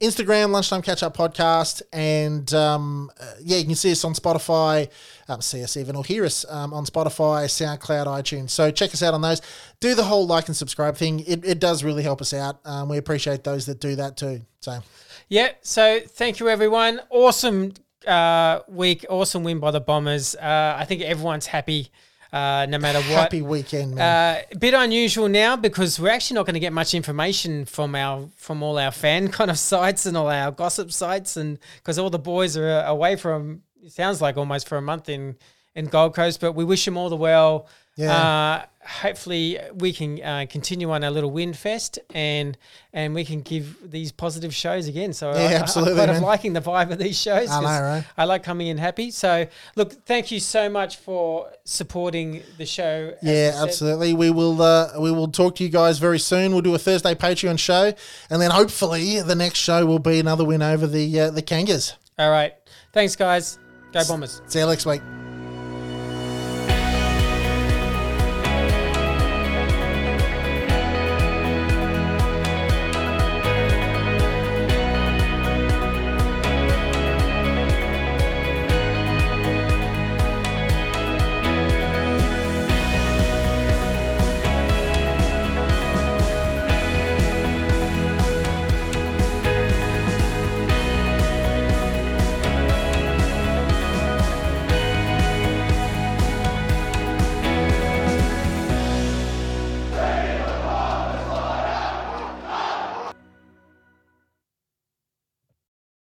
Instagram Lunchtime Catch Up podcast, and um, uh, yeah, you can see us on Spotify, um, see us even or hear us um, on Spotify, SoundCloud, iTunes. So check us out on those. Do the whole like and subscribe thing. It, it does really help us out. Um, we appreciate those that do that too. So Yeah. So thank you, everyone. Awesome uh, week. Awesome win by the Bombers. Uh, I think everyone's happy, uh, no matter what. happy weekend, man. Uh, a bit unusual now because we're actually not going to get much information from our from all our fan [LAUGHS] kind of sites and all our gossip sites, and because all the boys are uh, away from it sounds like almost for a month in in Gold Coast. But we wish them all the well. Yeah. Uh, hopefully we can uh, continue on our little win fest and and we can give these positive shows again. So I, Yeah, absolutely, I'm kind of liking the vibe of these shows. I know, right? I like coming in happy. So look, thank you so much for supporting the show. Yeah, absolutely. We will uh, we will talk to you guys very soon. We'll do a Thursday Patreon show, and then hopefully the next show will be another win over the uh, the Kangas. All right. Thanks, guys. Go Bombers. See you next week.